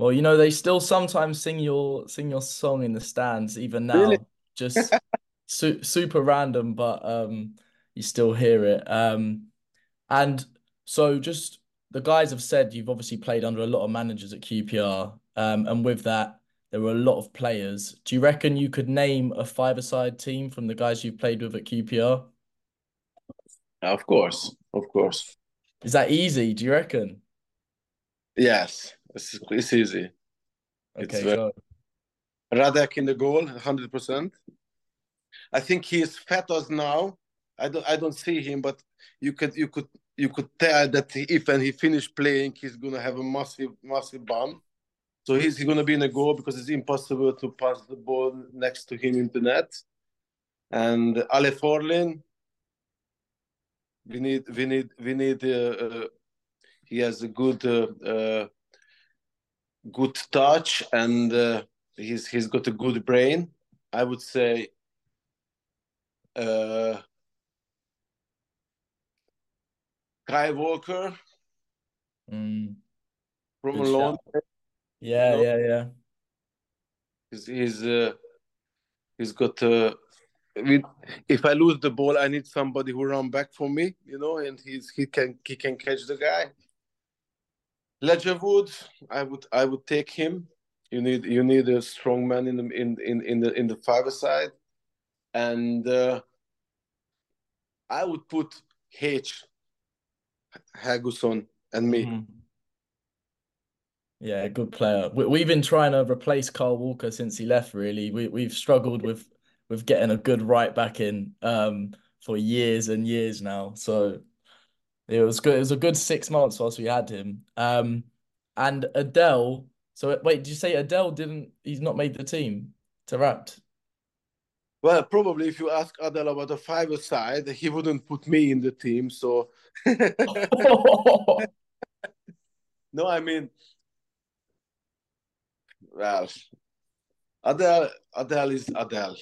Well, you know, they still sometimes sing your sing your song in the stands even now. Really? Just [laughs] su super random, but um you still hear it. Um and so just the guys have said you've obviously played under a lot of managers at QPR. Um and with that there were a lot of players. Do you reckon you could name a five-a-side team from the guys you've played with at QPR? Of course, of course. Is that easy, do you reckon? Yes, it's, it's easy. It's Okay, very- go. Radek in the goal, hundred percent. I think he is fat as now. I don't I don't see him, but you could you could you could tell that he- if when he finish playing, he's gonna have a massive massive bump. So he's, he's gonna be in a goal because it's impossible to pass the ball next to him in the net. And Ale Faurlin, we need we need we need. Uh, uh, he has a good uh, uh, good touch and uh, he's he's got a good brain. I would say. Uh, Kyle Walker Mm, from good shout. Yeah, No. yeah, yeah. He's he's uh, he's got. Uh, if I lose the ball, I need somebody who run back for me, you know, and he's he can he can catch the guy. Leigertwood, I would I would take him. You need you need a strong man in the in in in the in the five side, and uh, I would put H. Helguson and me. Mhm. Yeah, good player. We, we've been trying to replace Kyle Walker since he left, really. We we've struggled with with getting a good right back in um for years and years now. So it was good. It was a good six months whilst we had him. Um and Adel. So wait, did you say Adel didn't he's not made the team to Taarabt? Well, probably if you ask Adel about the five side, he wouldn't put me in the team. So [laughs] [laughs] no, I mean, well, Adel, Adel is Adel. Uh,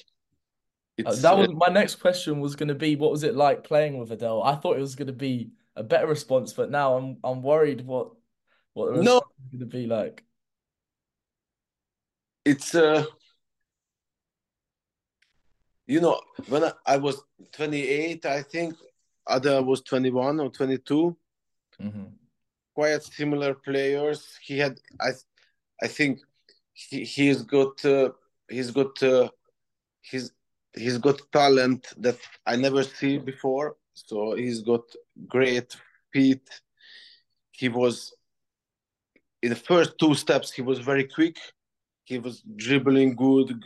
It's, that uh, was my next question was going to be what was it like playing with Adel? I thought it was going to be a better response, but now I'm I'm worried what what the No. response is going to be like. it's uh, you know, when I, I was 28, I think other was 21 or 22. Mhm. quite similar players. He had, I, I think, he he's got uh, he's got uh, he's he's got talent that I never see before. So he's got great feet. He was in the first two steps. He was very quick. He was dribbling good.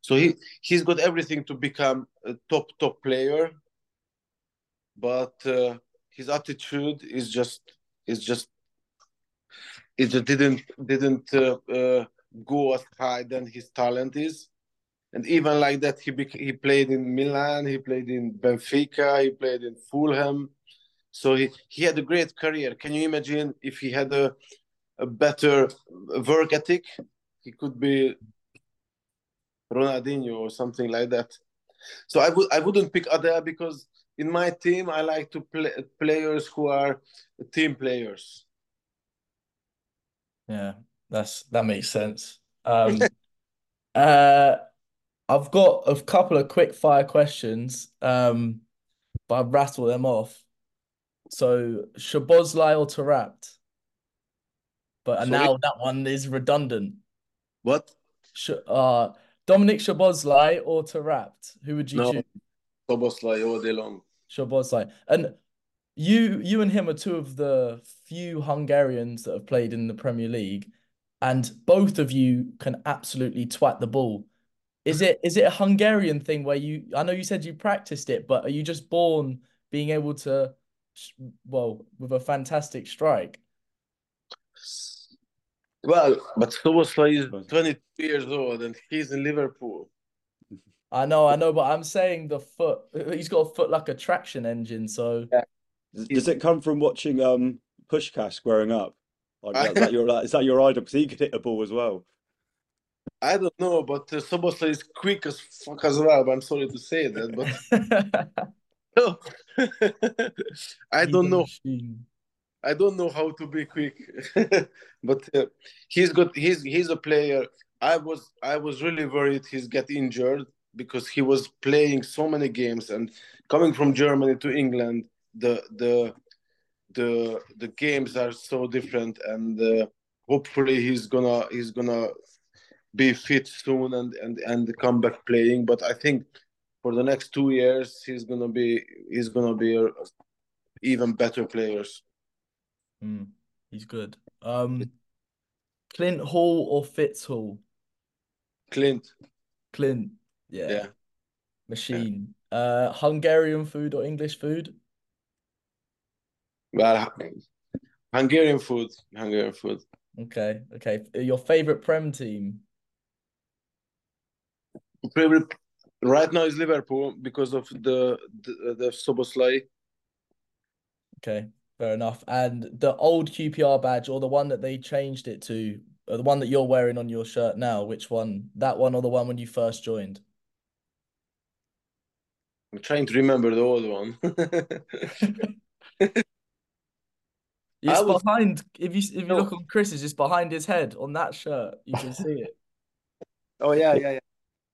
So he he's got everything to become a top top player. But uh, his attitude is just is just it just didn't didn't uh, uh, go as high than his talent is and even like that he bec- he played in Milan he played in Benfica he played in Fulham. So he, he had a great career. Can you imagine if he had a, a better work ethic? He could be Ronaldinho or something like that. So I would I wouldn't pick Adel because in my team I like to play players who are team players. Yeah, that's that makes sense. Um, [laughs] uh, I've got a couple of quick fire questions, um, but I've rattled them off. So, Szoboszlai or Taarabt? But Sorry? now that one is redundant. what Sh uh, Dominik Szoboszlai or Tarapt? Who would you No. choose? Szoboszlai all day long Szoboszlai. And you you and him are two of the few Hungarians that have played in the Premier League, and both of you can absolutely twat the ball. Is it is it a Hungarian thing where you I know you said you practiced it, but are you just born being able to well with a fantastic strike? Well, but Szoboszlai is 22 years old and he's in Liverpool. I know, I know, but I'm saying the foot. He's got a foot like a traction engine. So Yeah. Does, does it come from watching um Puskás growing up? Like, that, that your is that your idol? Because he could hit a ball as well. I don't know, but uh, Szoboszlai is quick as fuck as well. But I'm sorry to say that, but no. [laughs] I don't know. I don't know how to be quick, [laughs] but uh, he's got. He's he's a player. I was I was really worried he's get injured because he was playing so many games and coming from Germany to England. The the the the games are so different, and uh, hopefully he's gonna he's gonna be fit soon and and and come back playing. But I think for the next two years he's gonna be he's gonna be a, even better players. Hmm, he's good. Um, Clint Hill or Fitz Hall? Clint, Clint, yeah, yeah. machine. Uh, Hungarian food or English food? Well, Hungarian food, Hungarian food. Okay, okay. Your favorite Prem team? Probably right now is Liverpool because of the the, the Szoboszlai. Okay, fair enough. And the old QPR badge or the one that they changed it to, or the one that you're wearing on your shirt now, which one? That one or the one when you first joined? I'm trying to remember the old one. [laughs] It's would- behind. If you if you look on Chris's, it's behind his head on that shirt. You can see it. [laughs] oh yeah, yeah, yeah.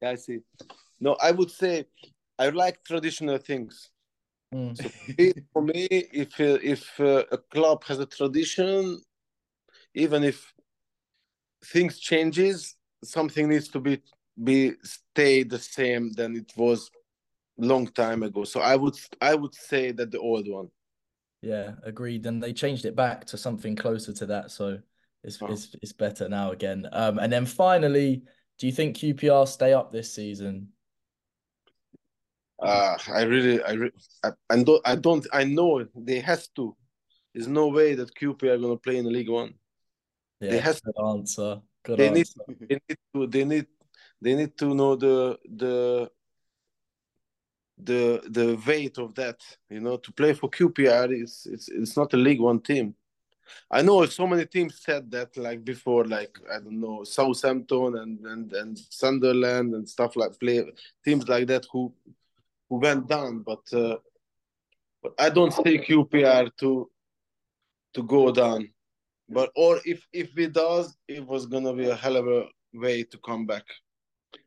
I see. No, I would say I like traditional things. Mm. So for me, if if uh, a club has a tradition, even if things changes, something needs to be be stay the same than it was long time ago. So I would I would say that the old one. Yeah, agreed. And they changed it back to something closer to that, so it's Oh. it's it's better now again. Um, and then finally, do you think QPR stay up this season? Uh, I really, I, re- I, I don't, I don't, I know they have to. There's no way that QPR are gonna play in the League One. Yeah, They has- good answer. Good They need, answer. they need to, they need, they need to know the the the the weight of that. You know, to play for QPR, it's it's it's not a League One team. I know so many teams said that like before, like I don't know, Southampton and and and Sunderland and stuff like play teams like that who who went down, but uh, but I don't see QPR to to go down. But or if if it does, it was gonna be a hell of a way to come back,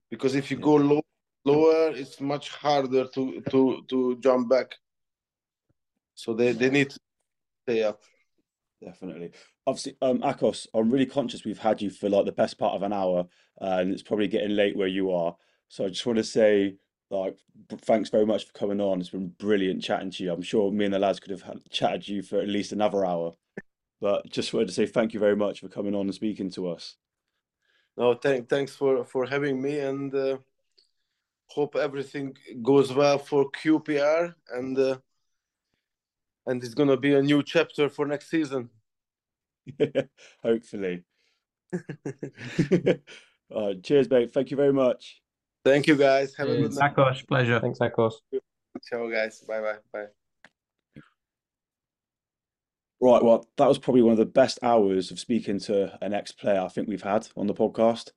because if you go low, lower, it's much harder to to to jump back. So they they need to stay up. Definitely. Obviously, um, Akos, I'm really conscious we've had you for like the best part of an hour, uh, and it's probably getting late where you are. So I just want to say, like, b- thanks very much for coming on. It's been brilliant chatting to you. I'm sure me and the lads could have had, chatted you for at least another hour, but just wanted to say thank you very much for coming on and speaking to us. No, thank thanks for for having me, and uh, hope everything goes well for QPR, and uh, and it's gonna be a new chapter for next season. [laughs] Hopefully. [laughs] [laughs] All right, cheers, mate. Thank you very much. Thank you, guys. Have a good night. Sakosh, pleasure. Thanks, Akos. Ciao, guys. Bye, bye, bye. Right, well, that was probably one of the best hours of speaking to an ex-player I think we've had on the podcast.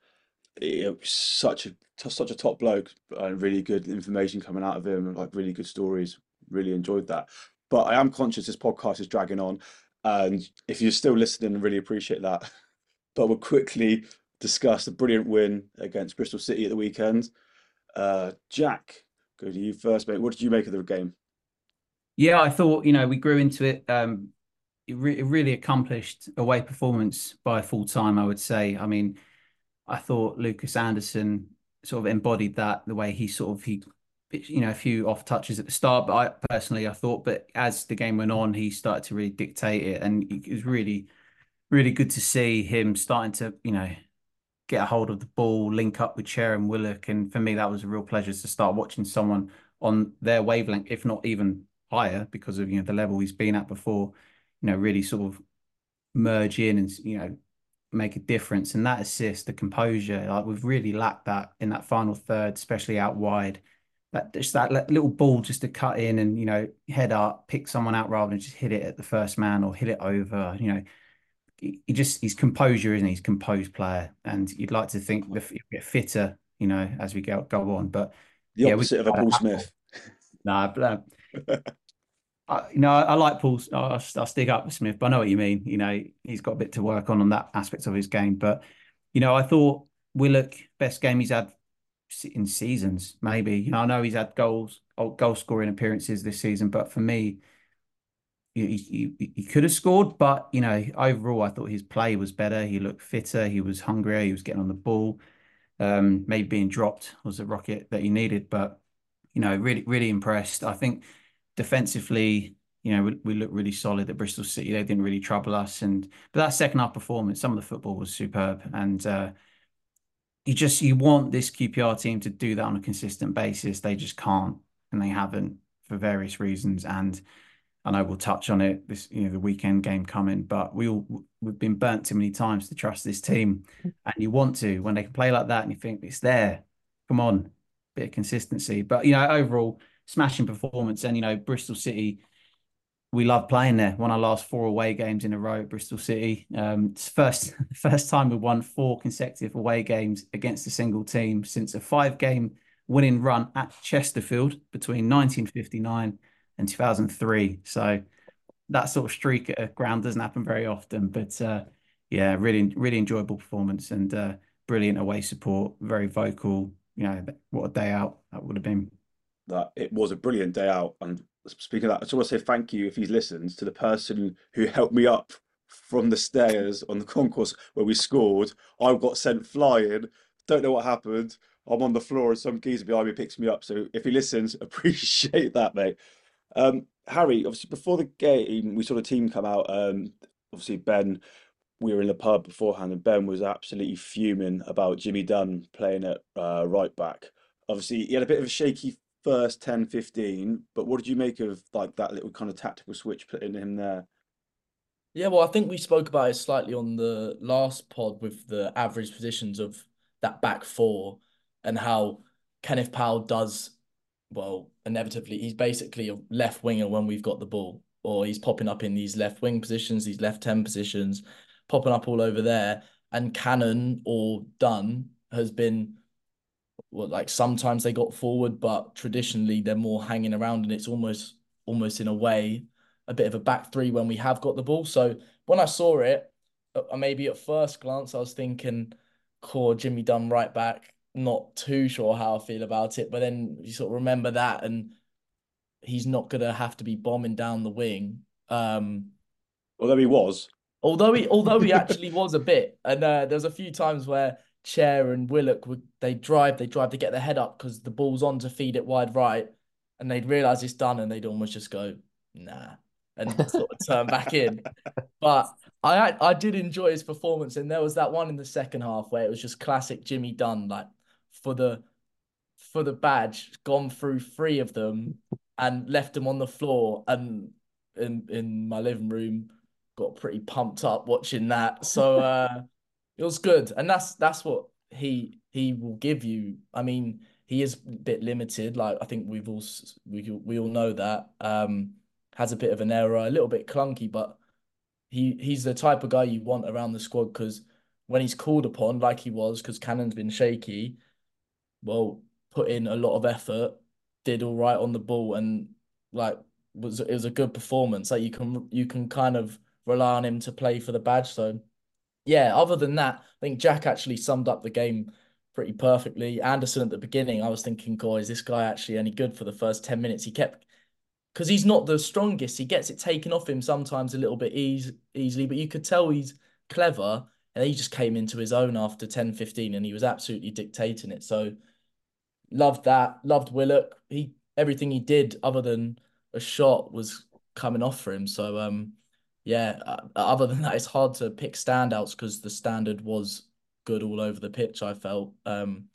It was such a such a top bloke and really good information coming out of him, like really good stories. Really enjoyed that. But I am conscious this podcast is dragging on, and if you're still listening, I really appreciate that. [laughs] But we'll quickly discuss the brilliant win against Bristol City at the weekend. Uh, Jack, go to you first, mate. What did you make of the game? Yeah, I thought, you know, we grew into it. Um, it, re it really accomplished away performance by full time, I would say. I mean, I thought Lucas Andersen sort of embodied that the way he sort of he you know a few off touches at the start, but I personally I thought, but as the game went on, he started to really dictate it, and it was really really good to see him starting to you know get a hold of the ball, link up with Chair and Willock, and for me that was a real pleasure to start watching someone on their wavelength, if not even higher, because of you know the level he's been at before. You know, really sort of merge in and you know make a difference. And that assist, the composure, like we've really lacked that in that final third, especially out wide. That just that little ball just to cut in and you know head up, pick someone out rather than just hit it at the first man or hit it over. You know, he just he's composure isn't he? he's composed player, and you'd like to think the get fitter, you know, as we go go on. But the yeah, opposite we, of a Paul Smyth. [laughs] Nah, but, um, I, you know, I, I like Paul. I'll, I'll, stick up with Smith, but I know what you mean. You know, he's got a bit to work on on that aspect of his game. But you know, I thought Willock best game he's had in seasons. Maybe you know, I know he's had goals, goal scoring appearances this season, but for me, he, he, he could have scored. But you know, overall, I thought his play was better. He looked fitter. He was hungrier. He was getting on the ball. Um, maybe being dropped was a rocket that he needed, but you know, really, really impressed. I think defensively, you know, we, we looked really solid at Bristol City. They didn't really trouble us, and but that second half performance, some of the football was superb, and uh, you just you want this QPR team to do that on a consistent basis. They just can't, and they haven't for various reasons. And I we'll touch on it this, you know, the weekend game coming, but we all we've been burnt too many times to trust this team, and you want to when they can play like that, and you think it's there. Come on, bit of consistency. But you know, overall, smashing performance. And you know, Bristol City, we love playing there. Won our last four away games in a row at Bristol City. Um, it's first [laughs] first time we've won four consecutive away games against a single team since a five game winning run at Chesterfield between 1959 and 2003. So that sort of streak at a ground doesn't happen very often. But uh, yeah, really really enjoyable performance and uh, brilliant away support. Very vocal. You know, what a day out that would have been that it was a brilliant day out. And speaking of that, I just want to say thank you if he listens to the person who helped me up from the stairs on the concourse where we scored. I got sent flying. Don't know what happened. I'm on the floor and some geezer behind me picks me up. So if he listens, [laughs] appreciate that, mate. Um, Harry, obviously before the game, we saw the team come out. Um, obviously Ben, we were in the pub beforehand, and Ben was absolutely fuming about Jimmy Dunne playing at uh, right back. Obviously, he had a bit of a shaky first 10, 15, but what did you make of like that little kind of tactical switch put in him there? Yeah, well, I think we spoke about it slightly on the last pod with the average positions of that back four and how Kenneth Paal does, well, inevitably, he's basically a left winger when we've got the ball, or he's popping up in these left wing positions, these left 10 positions, popping up all over there. And Cannon or Dunne has been well, like sometimes they got forward, but traditionally they're more hanging around, and it's almost almost in a way a bit of a back three when we have got the ball. So when I saw it, uh, maybe at first glance I was thinking, core Jimmy Dunne right back. Not too sure how I feel about it, but then you sort of remember that, and he's not gonna have to be bombing down the wing. Um, although he was, although he although he [laughs] actually was a bit, and uh, there's a few times where Chair and Willock would they drive, they drive to get their head up because the ball's on to feed it wide right, and they'd realise it's done, and they'd almost just go nah and sort of turn back in. But I I did enjoy his performance, and there was that one in the second half where it was just classic Jimmy Dunne, like for the for the badge, gone through three of them and left them on the floor, and in in my living room got pretty pumped up watching that. So. uh it was good, and that's that's what he he will give you. I mean, he is a bit limited. Like I think we've all we we all know that. Um, has a bit of an error, a little bit clunky, but he he's the type of guy you want around the squad because when he's called upon, like he was, because Cannon's been shaky, well, put in a lot of effort, did all right on the ball, and like was it was a good performance. Like you can you can kind of rely on him to play for the badge. So yeah, other than that, I think Jack actually summed up the game pretty perfectly. Andersen at the beginning, I was thinking, "God, is this guy actually any good for the first ten minutes?" He kept because he's not the strongest. He gets it taken off him sometimes a little bit easy, easily, but you could tell he's clever. And he just came into his own after 10, 15, and he was absolutely dictating it. So loved that. Loved Willock. He everything he did other than a shot was coming off for him. So um yeah, uh, other than that, it's hard to pick standouts because the standard was good all over the pitch. I felt um,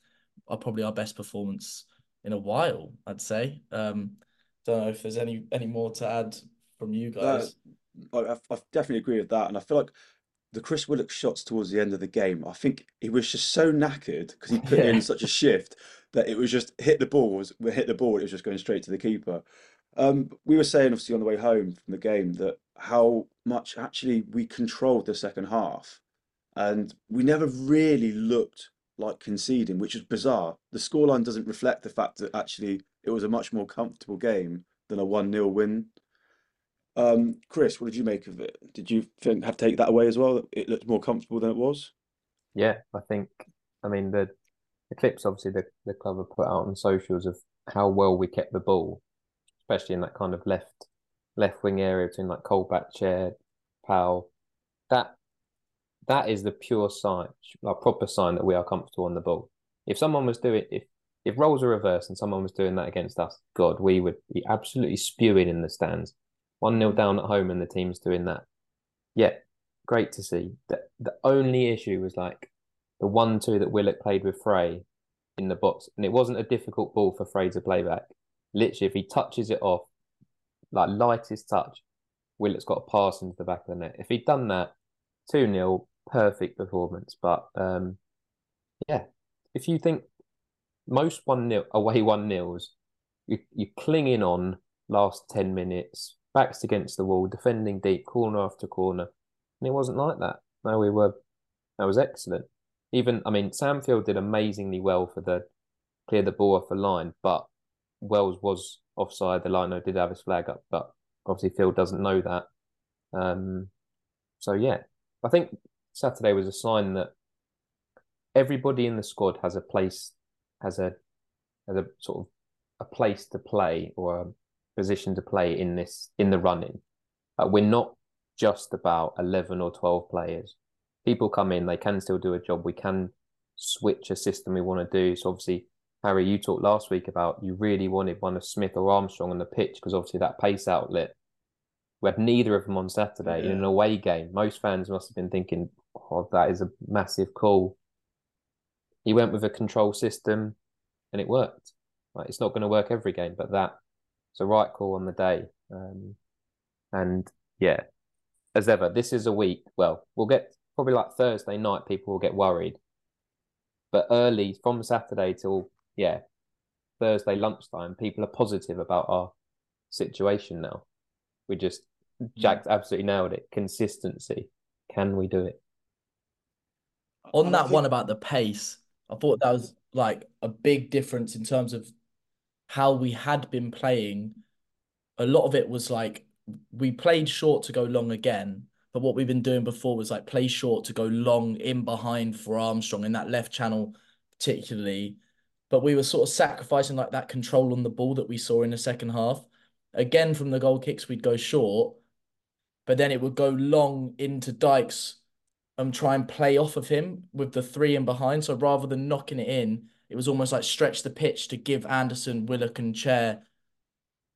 are probably our best performance in a while. I'd say. Um, don't know if there's any any more to add from you guys. Uh, I, I definitely agree with that, and I feel like the Chris Willock shots towards the end of the game, I think he was just so knackered because he [laughs] put Yeah. in such a shift that it was just hit the ball, was hit the ball, it was just going straight to the keeper. Um, we were saying obviously on the way home from the game that how much actually we controlled the second half, and we never really looked like conceding, which is bizarre. The scoreline doesn't reflect the fact that actually it was a much more comfortable game than a 1-0 win. Um, Chris, what did you make of it? Did you think have to take that away as well? that It looked more comfortable than it was? Yeah, I think, I mean, the the clips obviously the, the club have put out on socials of how well we kept the ball, especially in that kind of left left wing area between like Colback, Chair, Paal. That that is the pure sign, like proper sign that we are comfortable on the ball. If someone was doing if if roles are reversed and someone was doing that against us, God, we would be absolutely spewing in the stands. One nil down at home and the team's doing that. Yeah, great to see. The the only issue was like the one two that Willock played with Frey in the box, and it wasn't a difficult ball for Frey to play back. Literally, if he touches it off, like lightest touch, Willock's got a pass into the back of the net. If he'd done that, 2 0, perfect performance. But um, yeah, if you think most 1 0 away 1 nils, you, you're clinging on last 10 minutes, backs against the wall, defending deep, corner after corner. And it wasn't like that. No, we were, that was excellent. Even, I mean, Sam Field did amazingly well for the clear the ball off the line, but Wells was offside. The liner did have his flag up, but obviously Phil doesn't know that. Um, so yeah, I think Saturday was a sign that everybody in the squad has a place, has a, has a sort of a place to play or a position to play in this in the running. Uh, we're not just about eleven or twelve players. People come in, they can still do a job. We can switch a system we want to do. So obviously, Harry, you talked last week about you really wanted one of Smyth or Armstrong on the pitch because obviously that pace outlet. We had neither of them on Saturday in an away game. Most fans must have been thinking, "Oh, that is a massive call." He went with a control system, and it worked. Like it's not going to work every game, but that it's a right call on the day. Um, and yeah, as ever, this is a week. Well, we'll get probably like Thursday night, people will get worried. But early from Saturday till yeah, Thursday lunchtime, people are positive about our situation now. We just mm-hmm. Jack absolutely nailed it. Consistency. Can we do it? On that one about the pace, I thought that was like a big difference in terms of how we had been playing. A lot of it was like we played short to go long again, but what we've been doing before was like play short to go long in behind for Armstrong in that left channel, particularly. But we were sort of sacrificing like that control on the ball that we saw in the second half. Again, from the goal kicks, we'd go short, but then it would go long into Dykes and try and play off of him with the three in behind. So rather than knocking it in, it was almost like stretch the pitch to give Andersen, Willock, and Chair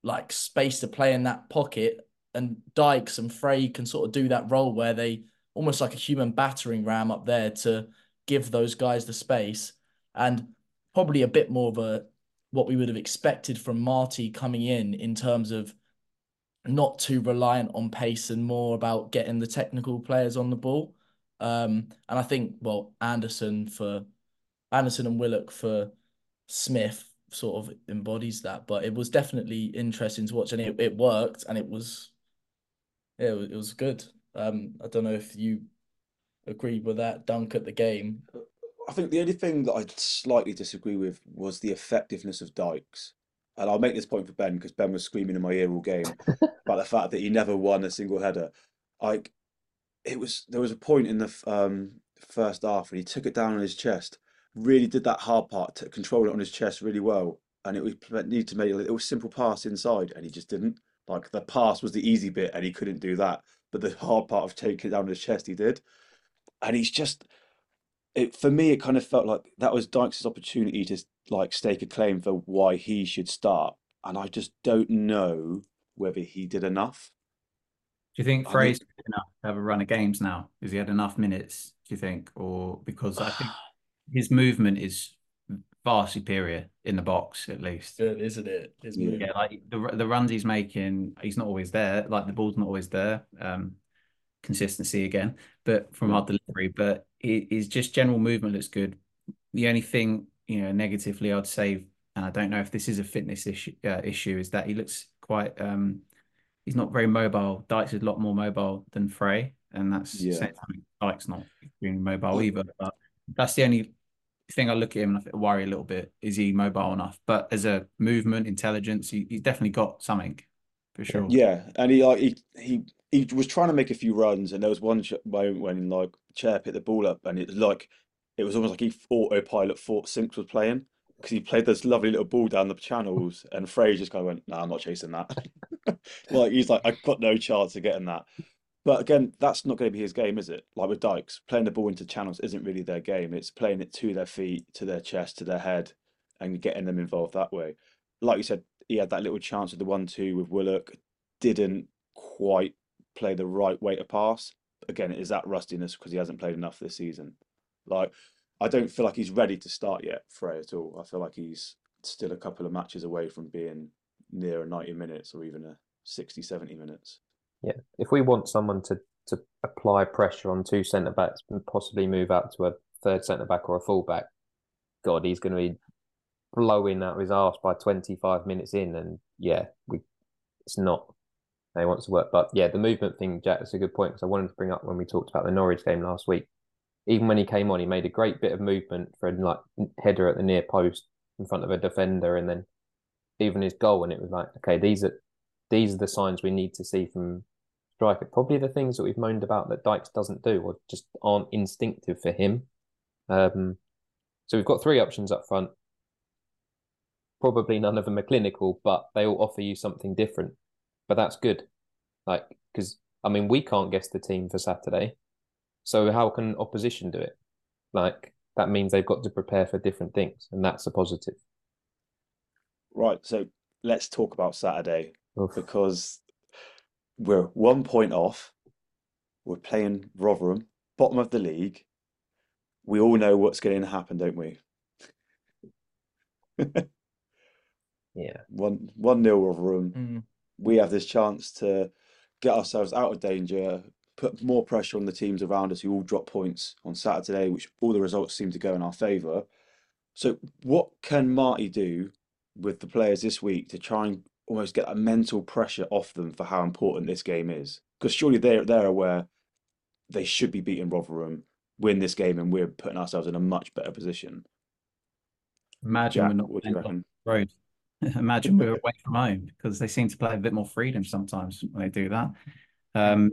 like space to play in that pocket. And Dykes and Frey can sort of do that role where they almost like a human battering ram up there to give those guys the space. And probably a bit more of a what we would have expected from Marty coming in in terms of not too reliant on pace and more about getting the technical players on the ball. Um, and I think, well, Andersen for Andersen and Willock for Smyth sort of embodies that. But it was definitely interesting to watch, and it, it worked, and it was, yeah, it was, good. Um, I don't know if you agreed with that dunk at the game. I think the only thing that I'd slightly disagree with was the effectiveness of Dykes. And I'll make this point for Ben because Ben was screaming in my ear all game [laughs] about the fact that he never won a single header. Like it was there was a point in the um, first half when he took it down on his chest, really did that hard part to control it on his chest really well, and it was need to make it was simple pass inside, and he just didn't. Like the pass was the easy bit, and he couldn't do that, but the hard part of taking it down on his chest, he did, and he's just. It for me, it kind of felt like that was Dykes' opportunity to like stake a claim for why he should start, and I just don't know whether he did enough. Do you think I mean- enough to have a run of games now? Has he had enough minutes, do you think? Or because I think [sighs] his movement is far superior in the box, at least. Good, isn't it? His Yeah. move. Yeah, like the the runs he's making, he's not always there. Like the ball's not always there. Um, consistency again. But from our delivery, but it is just general movement looks good. The only thing, you know, negatively I'd say, and I don't know if this is a fitness issue, uh, issue is that he looks quite, um, he's not very mobile. Dykes is a lot more mobile than Frey, and that's Yeah. same time Dykes not being mobile either. But that's the only thing I look at him and I worry a little bit. Is he mobile enough? But as a movement, intelligence, he, he's definitely got something for sure. Yeah, and he like he he he was trying to make a few runs, and there was one moment when like Chair picked the ball up, and it was like it was almost like he autopilot thought Sinks was playing because he played this lovely little ball down the channels, and Frey just kind of went, "No, I'm not chasing that." [laughs] Like he's like, "I've got no chance of getting that." But again, that's not going to be his game, is it? Like with Dykes, playing the ball into channels isn't really their game. It's playing it to their feet, to their chest, to their head, and getting them involved that way. Like you said, he had that little chance with the one-two with Willock, didn't quite play the right way to pass. Again, is that rustiness because he hasn't played enough this season? Like, I don't feel like he's ready to start yet, Frey at all. I feel like he's still a couple of matches away from being near a 90 minutes or even a 60, 70 minutes. Yeah, if we want someone to to apply pressure on two centre backs and possibly move out to a third centre back or a full back, God, he's going to be blowing out his arse by 25 minutes in, and yeah, we it's not how he wants to work. But yeah, the movement thing, Jack, is a good point because I wanted to bring up when we talked about the Norwich game last week. Even when he came on, he made a great bit of movement for a like header at the near post in front of a defender, and then even his goal, and it was like, okay, these are these are the signs we need to see from striker. Probably the things that we've moaned about that Dykes doesn't do or just aren't instinctive for him. Um, so we've got three options up front. Probably none of them are clinical, but they all offer you something different. But that's good. Like, because I mean, we can't guess the team for Saturday. So how can opposition do it? Like, that means they've got to prepare for different things, and that's a positive. Right, so let's talk about Saturday Oof. because we're one point off. We're playing Rotherham, bottom of the league. We all know what's going to happen, don't we? [laughs] Yeah. One one nil Rotherham. Mm. We have this chance to get ourselves out of danger, put more pressure on the teams around us who all drop points on Saturday, which all the results seem to go in our favour. So, what can Marty do with the players this week to try and almost get a mental pressure off them for how important this game is? Because surely they're they're aware they should be beating Rotherham, win this game, and we're putting ourselves in a much better position. Imagine Jack, we're not what do you reckon? road. [laughs] Imagine we're away from home because they seem to play a bit more freedom sometimes when they do that. Um,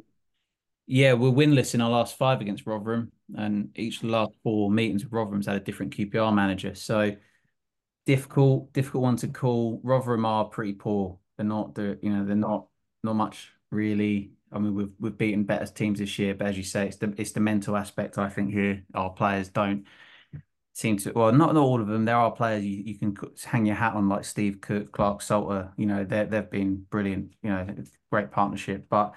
yeah, we're winless in our last five against Rotherham, and each last four meetings with Rotherham's had a different QPR manager. So difficult, difficult one to call. Rotherham are pretty poor. They're not the, you know, they're not not much really. I mean, we've we've beaten better teams this year, but as you say, it's the it's the mental aspect. I think here our players don't seem to. Well, not not all of them. There are players you, you can hang your hat on, like Steve Cook, Clarke-Salter. You know, they they've been brilliant. You know, great partnership, but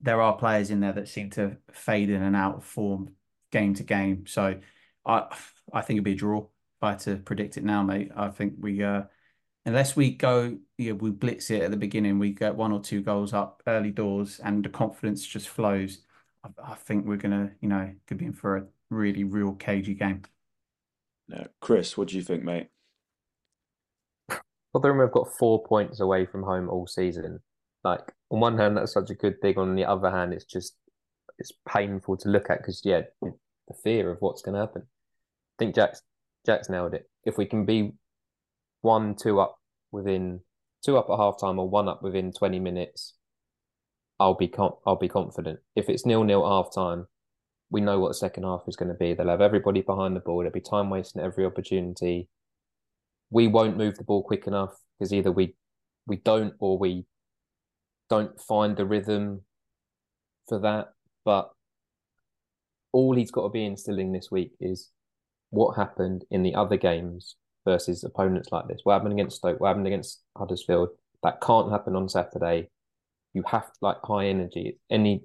there are players in there that seem to fade in and out of form game to game. So I I think it'd be a draw. If I had to predict it now, mate, I think we uh unless we go, yeah, we blitz it at the beginning, we get one or two goals up early doors, and the confidence just flows. I, I think we're gonna, you know, could be in for a really real cagey game. No. Chris, what do you think, mate? Rotherham have got four points away from home all season. Like on one hand, that's such a good thing. On the other hand, it's just it's painful to look at because yeah, the fear of what's going to happen. I think Jack's Jack's nailed it. If we can be one, two up within two up at half time or one up within twenty minutes, I'll be com- I'll be confident. If it's nil nil half time, we know what the second half is going to be. They'll have everybody behind the ball. There'll be time wasting every opportunity. We won't move the ball quick enough because either we we don't or we don't find the rhythm for that. But all he's got to be instilling this week is what happened in the other games versus opponents like this. What happened against Stoke? What happened against Huddersfield? That can't happen on Saturday. You have like high energy. Any,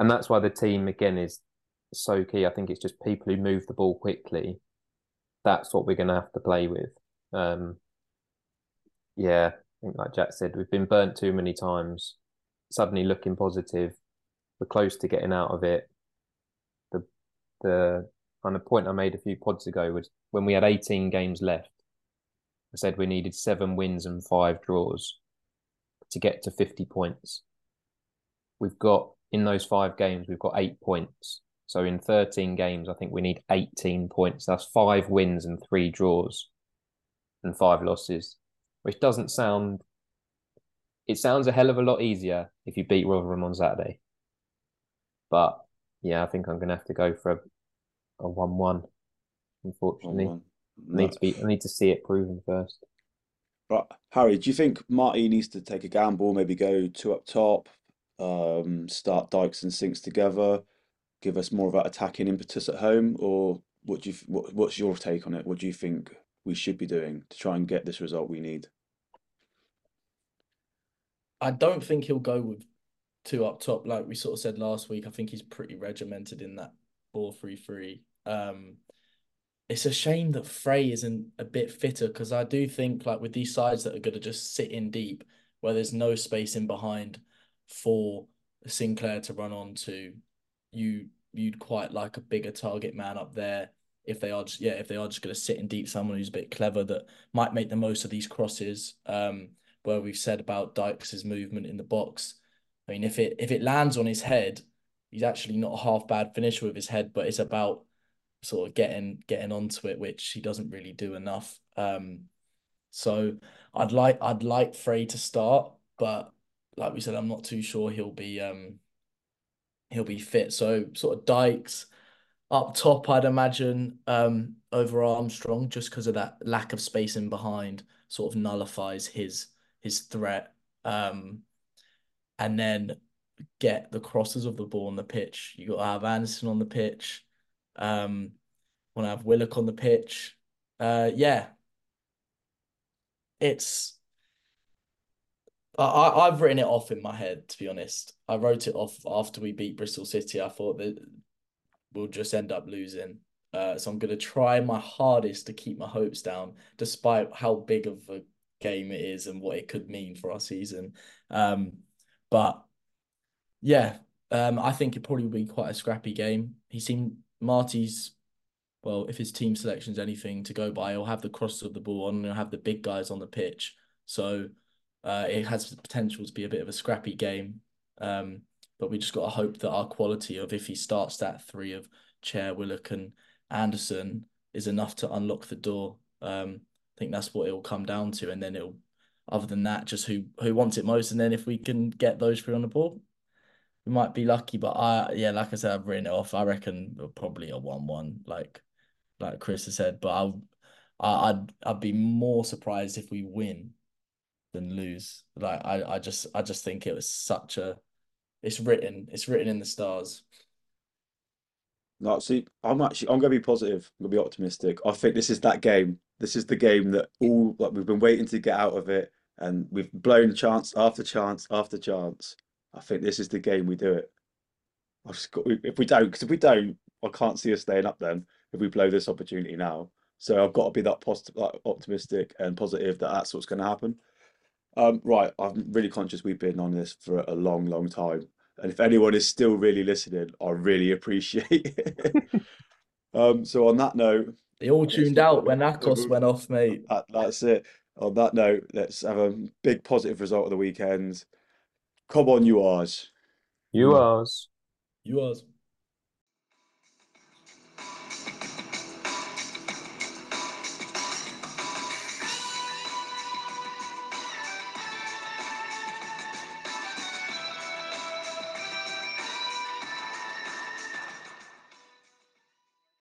and that's why the team again is so key. I think it's just people who move the ball quickly. That's what we're going to have to play with. Um, yeah, I think like Jack said, we've been burnt too many times. Suddenly looking positive, we're close to getting out of it. the the kind of point I made a few pods ago was when we had 18 games left. I said we needed seven wins and five draws to get to 50 points. We've got in those five games, we've got eight points. So in 13 games, I think we need 18 points. That's five wins and three draws and five losses, which doesn't sound, it sounds a hell of a lot easier if you beat Rotherham on Saturday. But yeah, I think I'm going to have to go for a, a 1 1, unfortunately. 1-1. I need to be. I need to see it proven first. Right, Harry. Do you think Marty needs to take a gamble? Maybe go two up top, um, start Dykes and Sinks together, give us more of that attacking impetus at home, or what do you? What, what's your take on it? What do you think we should be doing to try and get this result we need? I don't think he'll go with two up top, like we sort of said last week. I think he's pretty regimented in that four three three. Um, it's a shame that Frey isn't a bit fitter because I do think like with these sides that are going to just sit in deep where there's no space in behind for Sinclair to run on to, you you'd quite like a bigger target man up there if they are just yeah if they are just going to sit in deep someone who's a bit clever that might make the most of these crosses um where we've said about Dykes's movement in the box I mean if it if it lands on his head he's actually not a half bad finisher with his head but it's about sort of getting getting onto it, which he doesn't really do enough. Um, so I'd like I'd like Frey to start, but like we said, I'm not too sure he'll be um he'll be fit. So sort of Dykes up top, I'd imagine um over Armstrong, just because of that lack of space in behind, sort of nullifies his his threat. Um, and then get the crosses of the ball on the pitch. You got to have Andersen on the pitch. Um, want to have Willock on the pitch. Uh, yeah, it's. I, I've written it off in my head, to be honest. I wrote it off after we beat Bristol City. I thought that we'll just end up losing. Uh, so I'm going to try my hardest to keep my hopes down, despite how big of a game it is and what it could mean for our season. Um, but yeah, um, I think it probably will be quite a scrappy game. He seemed Marty's well, if his team selection is anything to go by, he'll have the cross of the ball and he'll have the big guys on the pitch. So uh, it has the potential to be a bit of a scrappy game. Um, but we just got to hope that our quality of if he starts that three of Chair, Willock, and Andersen is enough to unlock the door. Um, I think that's what it will come down to, and then it'll. Other than that, just who who wants it most, and then if we can get those three on the board, we might be lucky. But I, yeah, like I said, I've written it off. I reckon probably a one-one. Like like Chris has said, but I'll, I'd I'd be more surprised if we win than lose. Like I, I just I just think it was such a it's written it's written in the stars. No, see, I'm actually I'm gonna be positive. I'm gonna be optimistic. I think this is that game. This is the game that all like we've been waiting to get out of it, and we've blown chance after chance after chance. I think this is the game we do it. I've just got, if we don't, because if we don't, I can't see us staying up then if we blow this opportunity now. So I've got to be that positive, like, optimistic and positive that that's what's going to happen. Um, right, I'm really conscious we've been on this for a long, long time, and if anyone is still really listening, I really appreciate [laughs] it. um, so on that note, they all tuned out when Akos went off, mate. That, that's it. On that note, let's have a big positive result of the weekend. Come on, you R's. You R's. You R's.